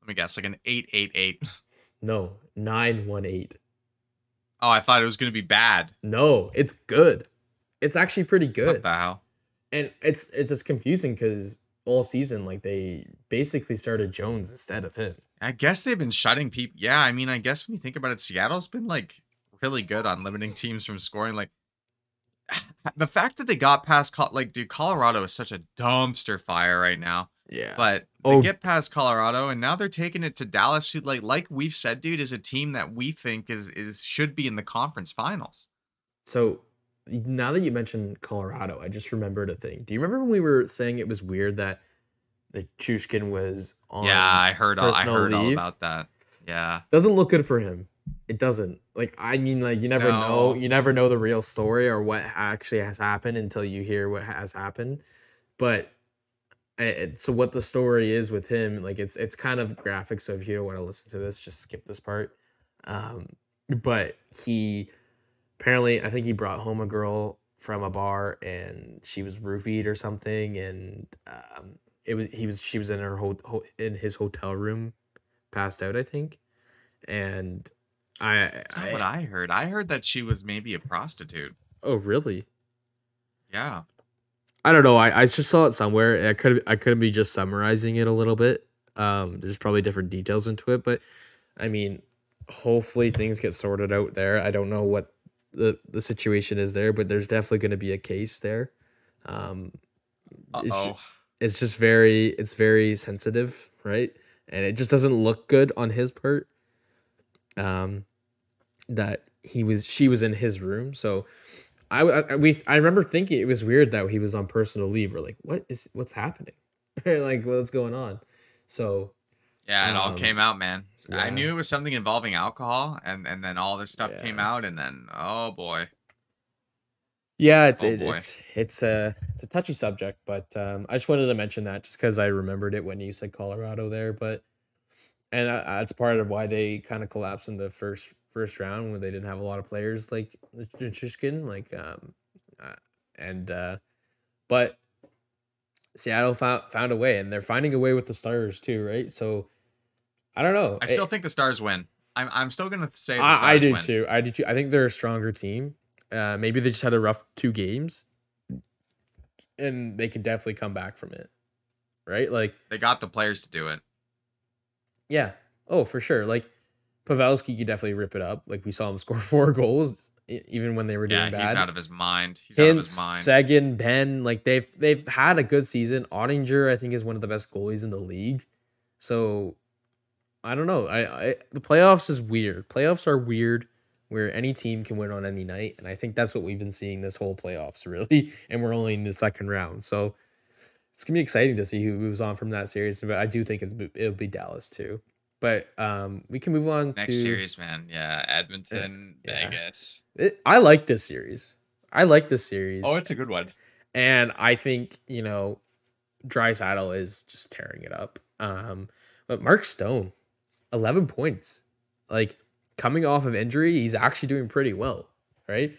Let me guess, like an eight eight eight. No, nine one eight. Oh, I thought it was gonna be bad. No, it's good. It's actually pretty good. What the hell? and it's it's just confusing because all season like they basically started Jones instead of him. I guess they've been shutting people. Yeah, I mean, I guess when you think about it, Seattle's been like really good on limiting teams from scoring. Like the fact that they got past, Col- like, dude, Colorado is such a dumpster fire right now. Yeah, But they Oh. get past Colorado, and now they're taking it to Dallas, who, like, like we've said, dude, is a team that we think is is should be in the conference finals. so now that you mentioned Colorado, I just remembered a thing. Do you remember when we were saying it was weird that the Chushkin was on? yeah, I heard all, I heard all about that. Yeah, doesn't look good for him. It doesn't. Like I mean, like you never know. You never know the real story or what actually has happened until you hear what has happened. But it, so what the story is with him, like it's it's kind of graphic. So if you don't want to listen to this, just skip this part. Um, but he apparently, I think he brought home a girl from a bar and she was roofied or something, and um, it was he was she was in her ho- ho- in his hotel room, passed out, I think, and I, that's not what I heard. I heard that she was maybe a prostitute. oh really? Yeah. I don't know. I, I just saw it somewhere. I could I couldn't be just summarizing it a little bit. Um, there's probably different details into it, but I mean, hopefully things get sorted out there. I don't know what the the situation is there, but there's definitely going to be a case there. Um, oh. It's just very it's very sensitive, right? And it just doesn't look good on his part. Um, that he was she was in his room, so I, I we I remember thinking it was weird that he was on personal leave. We're like, what is what's happening? like, what's going on? So Yeah, it all Um, came out, man. I knew it was something involving alcohol, and and then all this stuff came out, and then oh boy. Yeah, it's Oh, it, it's it's a it's a touchy subject, but um, I just wanted to mention that just because I remembered it when you said Colorado there, but and uh, that's part of why they kind of collapsed in the first first round where they didn't have a lot of players like Chishkin, like um, uh, and uh, but Seattle found found a way, and they're finding a way with the Stars too, right? So I don't know. I It- still think the Stars win. I'm I'm still gonna say the Stars I, I do win. too. I do too. I think they're a stronger team. Uh, maybe they just had a rough two games, and they can definitely come back from it. Right? Like, They got the players to do it. yeah. Oh, for sure. Like, Pavelski could definitely rip it up. Like we saw him score four goals, even when they were Yeah, doing he's bad. out of his mind. He's out of his Hintz, mind. Seguin, Benn, like they've they've had a good season. Oettinger, I think, is one of the best goalies in the league. So I don't know. I, I the playoffs is weird. Playoffs are weird where any team can win on any night, and I think that's what we've been seeing this whole playoffs really. And we're only in the second round, so it's gonna be exciting to see who moves on from that series. But I do think it's it'll be Dallas too. But um, we can move on to Next to series, man. Yeah, Edmonton, yeah. Vegas. It, I like this series. I like this series. Oh, it's a good one. And I think, you know, Draisaitl is just tearing it up. Um, but Mark Stone, 11 points. Like coming off of injury, he's actually doing pretty well, right?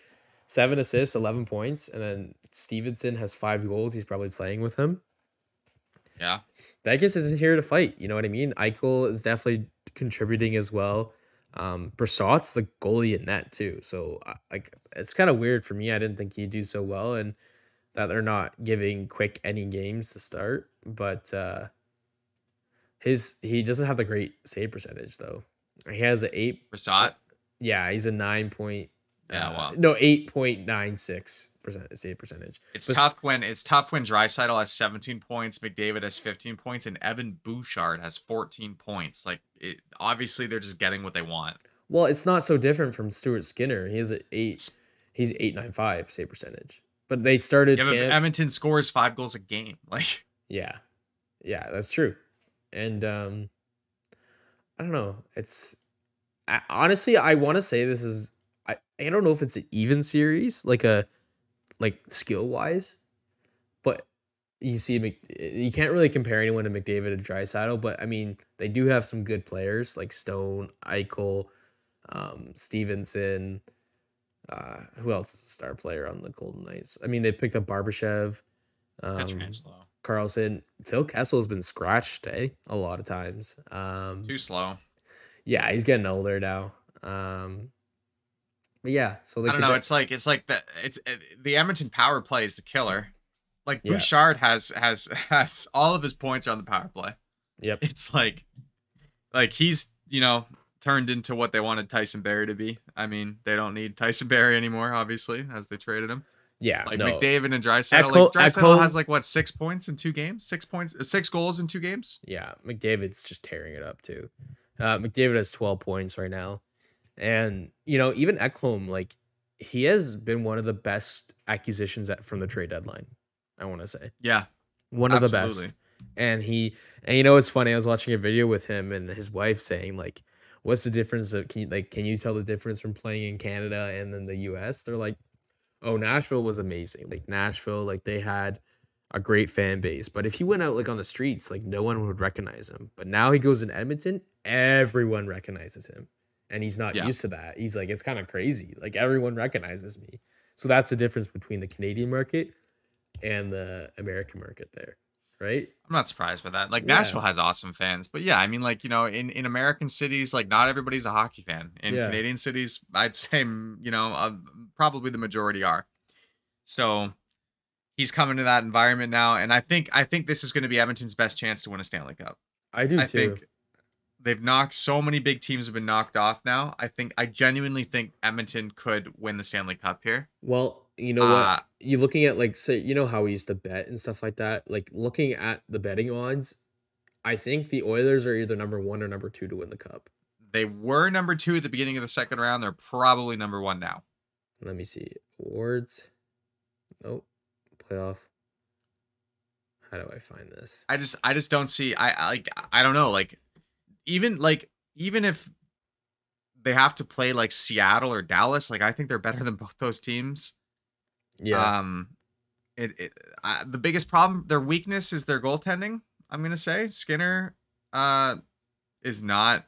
Seven assists, 11 points. And then Stephenson has five goals. He's probably playing with him. Yeah. Vegas isn't here to fight. You know what I mean? Eichel is definitely contributing as well. Um, Brossoit's the goalie in net too. So I- like it's kind of weird for me. I didn't think he'd do so well, and that they're not giving Quick any games to start. But uh, his he doesn't have the great save percentage though. He has an eight. Brossoit. Yeah, he's a nine point. Yeah, uh, well. no, eight point nine six percent save percentage. It's Bes- tough when it's tough when Draisaitl has 17 points, McDavid has 15 points, and Evan Bouchard has 14 points. Like, it, obviously, they're just getting what they want. Well, it's not so different from Stuart Skinner. He has an eight. He's eight nine five save percentage. But they started. Yeah, but camp- Edmonton scores five goals a game. Like, yeah, yeah, that's true. And um, I don't know. It's I, honestly, I want to say this is. I I don't know if it's an even series, like a like skill wise, but you see, Mc, you can't really compare anyone to McDavid and Draisaitl. But I mean, they do have some good players like Stone, Eichel, um, Stephenson. Uh, who else is a star player on the Golden Knights? I mean, they picked up Barbashev, um, Pietrangelo. Karlsson. Phil Kessel has been scratched, eh? A lot of times. Um, Too slow. yeah, he's getting older now. Um, but yeah, so they I don't know. de- It's like it's like the it's uh, the Edmonton power play is the killer. Like Yeah. Bouchard has has has all of his points are on the power play. yep. It's like like he's you know turned into what they wanted Tyson Barrie to be. I mean, they don't need Tyson Barrie anymore, obviously, as they traded him. Yeah, Like no. McDavid and Draisaitl. Like Draisaitl has like what six points in two games, six points, uh, six goals in two games. Yeah, McDavid's just tearing it up too. Uh, McDavid has 12 points right now. And, you know, even Ekholm, like, he has been one of the best acquisitions at, from the trade deadline, I want to say. Yeah, One of the best. And he, and you know, it's funny. I was watching a video with him and his wife saying, like, what's the difference? Of, can you, like, can you tell the difference from playing in Canada and then the US? They're like, oh, Nashville was amazing. Like, Nashville, like, they had a great fan base. But if he went out like on the streets, like no one would recognize him. But now he goes in Edmonton, everyone recognizes him. And he's not Yeah. used to that. He's like, it's kind of crazy. Like everyone recognizes me. So that's the difference between the Canadian market and the American market there. Right? I'm not surprised by that. Like Yeah. Nashville has awesome fans, but yeah, I mean, like you know, in in American cities, like not everybody's a hockey fan. In Yeah. Canadian cities, I'd say mm, you know uh, probably the majority are. So he's coming to that environment now, and I think I think this is going to be Edmonton's best chance to win a Stanley Cup. I do I too. think they've knocked so many big teams have been knocked off now. I think I genuinely think Edmonton could win the Stanley Cup here. well, you know Uh, what? You're looking at like say you know how we used to bet and stuff like that. Like looking at the betting odds, I think the Oilers are either number one or number two to win the cup. They were number two at the beginning of the second round. They're probably number one now. Let me see awards. Nope, playoff. How do I find this? I just I just don't see I, I like I don't know like even like even if they have to play like Seattle or Dallas like I think they're better than both those teams. Yeah, Um it, it I, the biggest problem their weakness is their goaltending. I'm going to say Skinner uh is not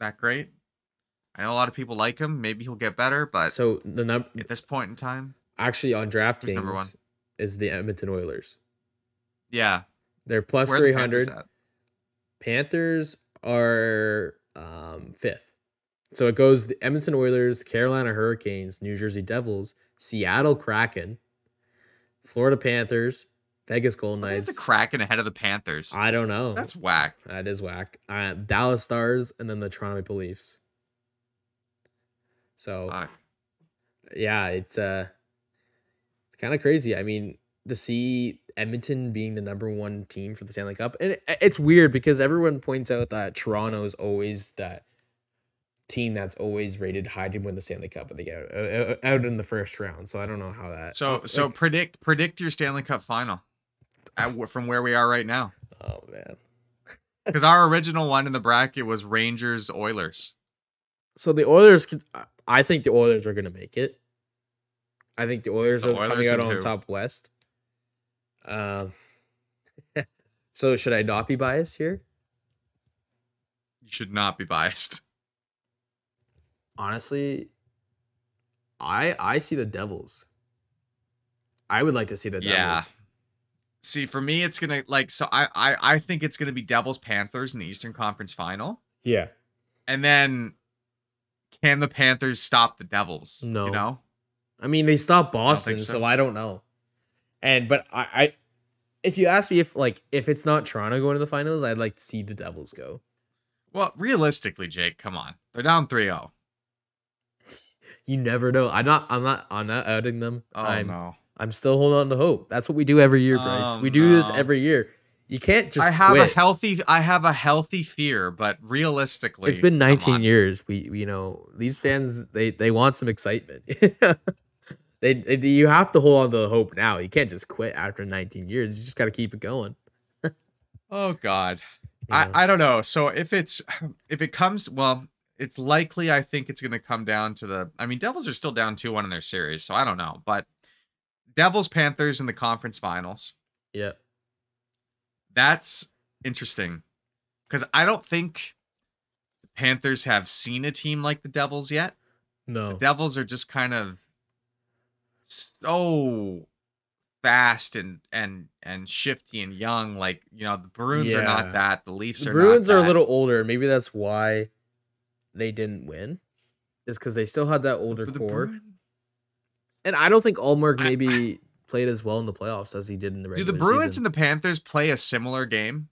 that great. I know a lot of people like him. Maybe he'll get better, but so the number at this point in time, actually on Who's number one? DraftKings is the Edmonton Oilers. yeah. They're plus are the Panthers Panthers are um, fifth. So it goes the Edmonton Oilers, Carolina Hurricanes, New Jersey Devils, Seattle Kraken, Florida Panthers, Vegas Golden Knights. It's a Kraken ahead of the Panthers. I don't know. That's whack. that is whack. Uh, Dallas Stars and then the Toronto Maple Leafs. So Fuck. yeah, it's uh, it's kind of crazy. I mean, to see Edmonton being the number one team for the Stanley Cup, and it, it's weird because everyone points out that Toronto is always that team that's always rated high to win the Stanley Cup, but they get out, uh, uh, uh, out in the first round. So I don't know how that. So so predict predict your Stanley Cup final at, from where we are right now. oh man. Because our original one in the bracket was Rangers Oilers. So the Oilers, I think the Oilers are going to make it. I think the Oilers The are coming out on who? top west. Um. so should I not be biased here? You should not be biased. Honestly, I I see the Devils. I would like to see the Devils. Yeah. See, for me, it's gonna like so. I I I think it's gonna be Devils Panthers in the Eastern Conference Final, Yeah. and then can the Panthers stop the Devils? No. you know. I mean, they stopped Boston, so. so. I don't know. And but I, I, if you ask me if like if it's not Toronto going to the finals, I'd like to see the Devils go. Well, realistically, Jake, come on, they're down 3-0. You never know. I'm not. I'm not. I'm not outing them. Oh I'm. no. I'm still holding on to hope. That's what we do every year, Bryce. Oh, we do this every year. You can't just. I have quit. a healthy I have a healthy fear, but realistically, It's been 19 years. We, we, you know, these fans they they want some excitement. they, they you have to hold on to the hope now. You can't just quit after 19 years. You just got to keep it going. Oh God, Yeah. I I don't know. So if it's if it comes, well, it's likely. I think it's going to come down to the. I mean, Devils are still down two one in their series, so I don't know. But Devils Panthers in the conference finals. Yeah. That's interesting because I don't think the Panthers have seen a team like the Devils yet. No. The Devils are just kind of so fast and and and shifty and young. Like you know, the Bruins are not that. The Leafs The are. Bruins are a little older. Maybe that's why they didn't win. Is because they still had that older core. Bruin- And I don't think Ullmark I- maybe played as well in the playoffs as he did in the Do the Bruins season. and the Panthers play a similar game?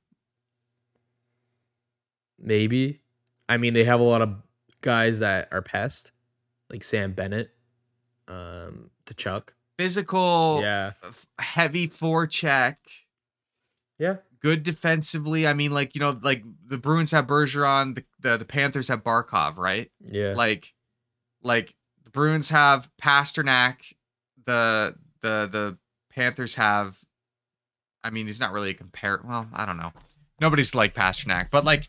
Maybe. I mean, they have a lot of guys that are pest, like Sam Bennett, um, Tkachuk. Physical, Yeah. f- heavy forecheck, Yeah. Good defensively. I mean, like you know, like the Bruins have Bergeron, the the, the Panthers have Barkov, right? Yeah. Like, like the Bruins have Pastrnak, the the the Panthers have. I mean, he's not really a compare. Well, I don't know. Nobody's like Pastrnak, but like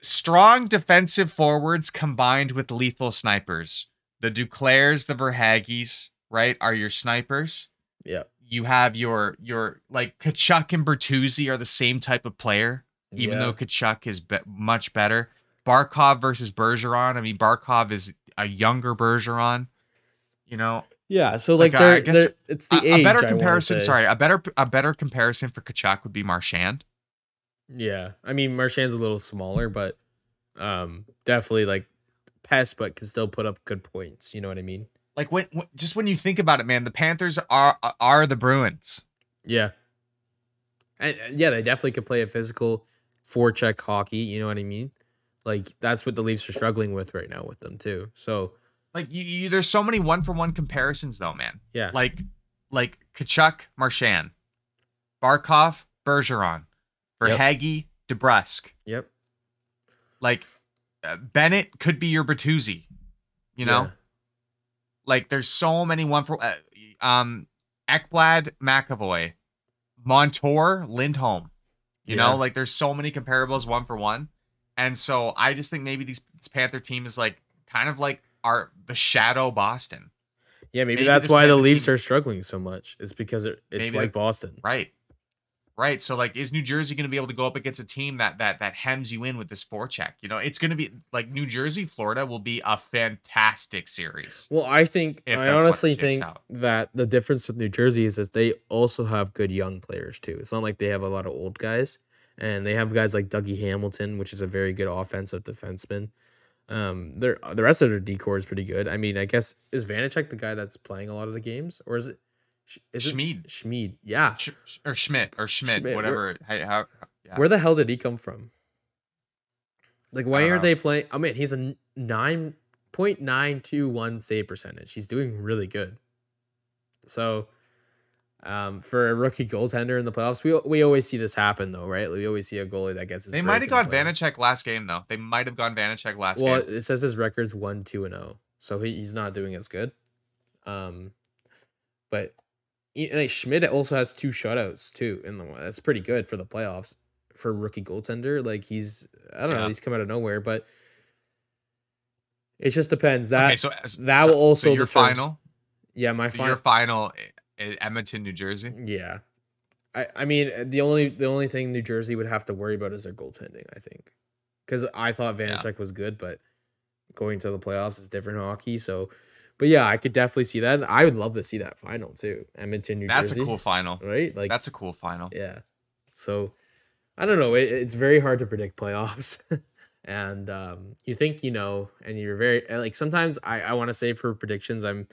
strong defensive forwards combined with lethal snipers. The Duclairs, the Verhaeghes, right, are your snipers. yeah. You have your your like Tkachuk and Bertuzzi are the same type of player even yeah. though Tkachuk is be- much better. Barkov versus Bergeron. I mean, Barkov is a younger Bergeron. You know, Yeah. So like, like, uh, I they're, guess they're, it's the a, age. a better comparison. Sorry, a better a better comparison for Tkachuk would be Marchand. Yeah. I mean, Marchand's a little smaller, but um, definitely like pest, but can still put up good points. You know what I mean? Like when, when just when you think about it, man, the Panthers are are the Bruins. Yeah. And yeah, they definitely could play a physical forecheck hockey. You know what I mean? Like that's what the Leafs are struggling with right now with them too. So Like you, you there's so many one for one comparisons though, man. yeah, Like like Tkachuk, Marchand, Barkov, Bergeron, Verhaeghe, DeBrusk. yep. Like uh, Bennett could be your Bertuzzi. You know, Yeah. Like there's so many one for uh, um Ekblad, McAvoy, Montour, Lindholm. You Yeah. know, like there's so many comparables one for one, and so I just think maybe these this Panther team is like kind of like our the shadow Boston, Yeah, maybe, Maybe that's why the Leafs team- are struggling so much. It's because it, it's like Boston. right? Right. So like, is New Jersey going to be able to go up against a team that that that hems you in with this forecheck? You know, it's going to be like New Jersey, Florida will be a fantastic series. Well, I think I honestly think out. that the difference with New Jersey is that they also have good young players too. It's not like they have a lot of old guys, and they have guys like Dougie Hamilton, which is a very good offensive defenseman. Um, their the rest of their decor is pretty good. I mean, I guess is Vanecek the guy that's playing a lot of the games, or is it? It Schmid. Schmid, yeah. Sch- or Schmidt or Schmidt, Schmidt, whatever. How, how, yeah. Where the hell did he come from? Like, why aren't know. they playing? I mean, he's a nine point nine two one save percentage. He's doing really good. So, um, for a rookie goaltender in the playoffs, we we always see this happen though, right? We always see a goalie that gets his. They might have gone. Vanecek last game though. They might have gone Vanecek last game. Well, game. it says his record's one, two, and zero, so he, he's not doing as good. Um, but like Schmidt also has two shutouts too, in the one. that's pretty good for the playoffs for rookie goaltender. Like he's I don't know, he's come out of nowhere, but it just depends. That okay, so uh, that so- will also so your determine- final, yeah, my so your final final, i- i- Edmonton, New Jersey. yeah. I, I mean uh, the only the only thing New Jersey would have to worry about is their goaltending. I think because I thought Yeah. Was good, but going to the playoffs is different hockey. So, but yeah, I could definitely see that. I would love to see that final too. Edmonton, New That's Jersey. a cool final. right? Like That's a cool final. yeah. So I don't know. It, it's very hard to predict playoffs. and um, you think you know, and you're very like sometimes I, I want to say for predictions, I'm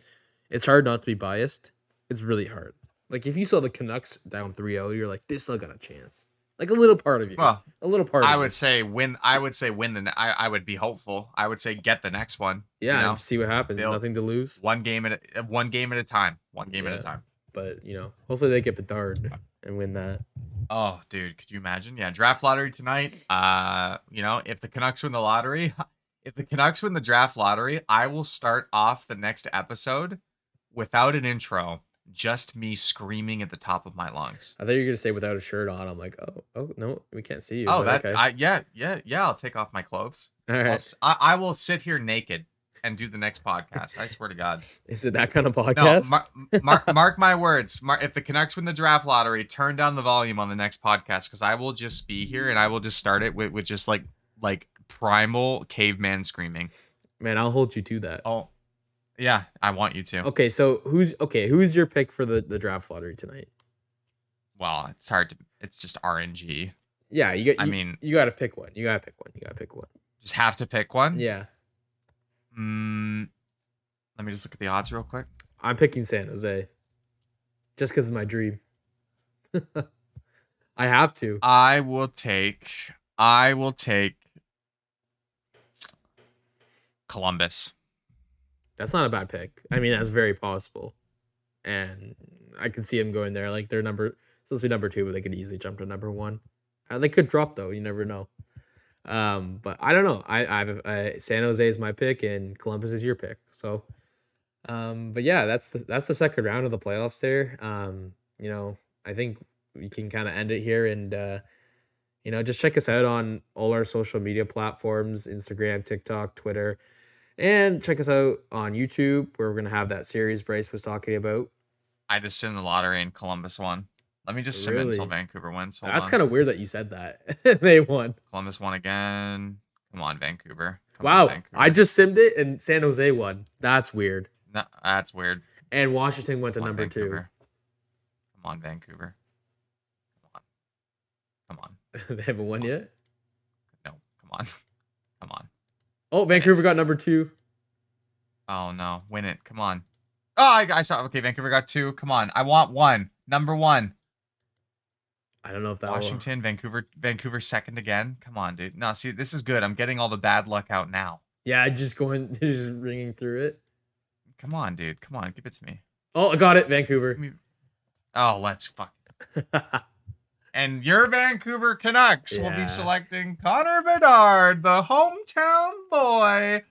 it's hard not to be biased. It's really hard. Like if you saw the Canucks down 3-0, you're like, this still got a chance. Like a little part of you. Well, a little part I would you. say win. I would say win the. I I would be hopeful. I would say get the next one. you Yeah, know? and see what happens. They'll- Nothing to lose. one game at a, one game at a time. One game at a time. But you know, hopefully they get Bedard and win that. Oh, dude, could you imagine? Yeah, draft lottery tonight. Uh, you know, if the Canucks win the lottery, if the Canucks win the draft lottery, I will start off the next episode without an intro, just me screaming at the top of my lungs. I thought you were gonna say without a shirt on. I'm like, oh, oh no, we can't see you. Oh, but that okay. I yeah yeah yeah. I'll take off my clothes. All I'll right. s- I, I will sit here naked and do the next podcast. I swear to God. Is it that kind of No, podcast? mar- mar- mark my words. If the Canucks win the draft lottery, turn down the volume on the next podcast because I will just be here and I will just start it with, with just like like primal caveman screaming. Man, I'll hold you to that. Oh, yeah, I want you to. Okay, so who's okay? Who's your pick for the the draft lottery tonight? Well, it's hard to. It's just RNG. Yeah, you got. I you- mean- you got to pick one. You got to pick one. You got to pick one. Just have to pick one. Yeah, Mm, let me just look at the odds real quick. I'm picking San Jose. Just because it's my dream. I have to. I will take. I will take. Columbus. That's not a bad pick. I mean, that's very possible, and I can see him going there. Like they're number, still see number two, but they could easily jump to number one. Uh, they could drop though. You never know. Um, but I don't know. I I've uh, San Jose is my pick, and Columbus is your pick. So, um, but yeah, that's the, that's the second round of the playoffs. There, um, you know, I think we can kind of end it here, and uh, you know, just check us out on all our social media platforms: Instagram, TikTok, Twitter. And check us out on YouTube, where we're gonna have that series Bryce was talking about. I just in the lottery and Columbus won. Let me just sim it until Vancouver wins. Hold That's kind of weird that you said that. they won. Columbus won again. Come on, Vancouver. Come on, Wow, Vancouver. I just simmed it and San Jose won. That's weird. No, that's weird. And Washington went to number Vancouver. Come on, Vancouver. Come on. Come on. they haven't won yet. No, come on. Come on. Oh, Vancouver got number two. Oh no, win it. Come on. Oh, I, I saw. Okay, Vancouver got two. Come on, I want one. Number one. I don't know if that will- Washington, Vancouver, Vancouver second again. Come on, dude. No, see, this is good. I'm getting all the bad luck out now. Yeah, just going, just ringing through it. Come on, dude. Come on, give it to me. Oh, I got it, Vancouver. Oh, let's fuck. And your Vancouver Canucks will be selecting Connor Bedard, the hometown boy.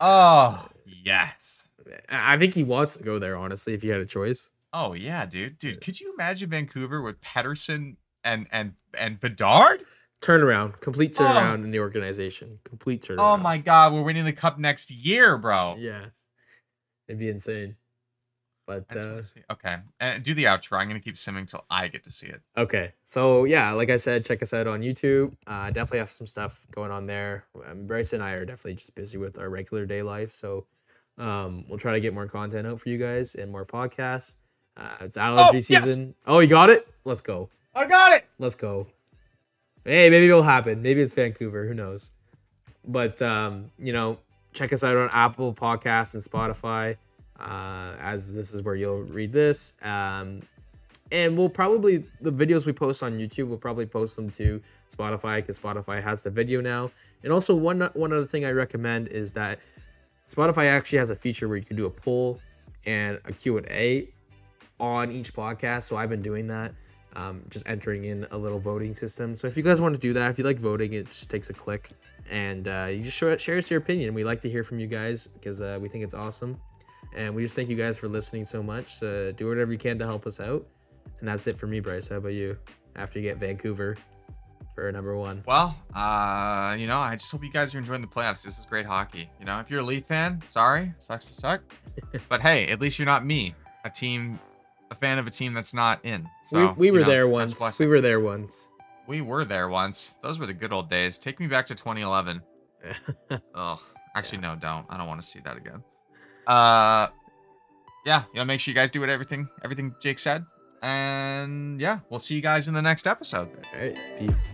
Oh, yes. I think he wants to go there, honestly, if he had a choice. Oh yeah, dude. Dude, could you imagine Vancouver with Pettersson and and and Bedard? Turnaround, complete Oh. turnaround in the organization. Complete oh turnaround. Oh my god, we're winning the cup next year, bro. Yeah. It'd be insane. But uh Okay. And do the outro. I'm gonna keep simming till I get to see it. Okay, so yeah, like I said, check us out on YouTube. Uh, definitely have some stuff going on there. Um, Bryce and I are definitely just busy with our regular day life, so um, we'll try to get more content out for you guys and more podcasts. Uh, it's allergy yes! season. Oh, you got it? Let's go. I got it. Let's go. Hey, maybe it'll happen. Maybe it's Vancouver. Who knows? But um, you know, check us out on Apple Podcasts and Spotify. Uh, as this is where you'll read this. Um, and we'll probably the videos we post on YouTube, we'll probably post them to Spotify because Spotify has the video now. And also one one other thing I recommend is that Spotify actually has a feature where you can do a poll and a Q&A on each podcast. So I've been doing that, um, just entering in a little voting system. So if you guys want to do that, if you like voting, it just takes a click and uh, you just share, share us your opinion. We like to hear from you guys because uh, we think it's awesome. And we just thank you guys for listening so much. So do whatever you can to help us out. And that's it for me, Bryce. How about you? After you get Vancouver for number one. Well, uh, you know, I just hope you guys are enjoying the playoffs. This is great hockey. You know, if you're a Leaf fan, sorry, sucks to suck. but hey, at least you're not me, a team, a fan of a team that's not in. So, we we were know, there once. We were there once. We were there once. Those were the good old days. Take me back to 2011. Oh, actually, no, don't. I don't want to see that again. Uh, yeah, you know, make sure you guys do what everything, everything Jake said, and yeah, we'll see you guys in the next episode. All right. Peace.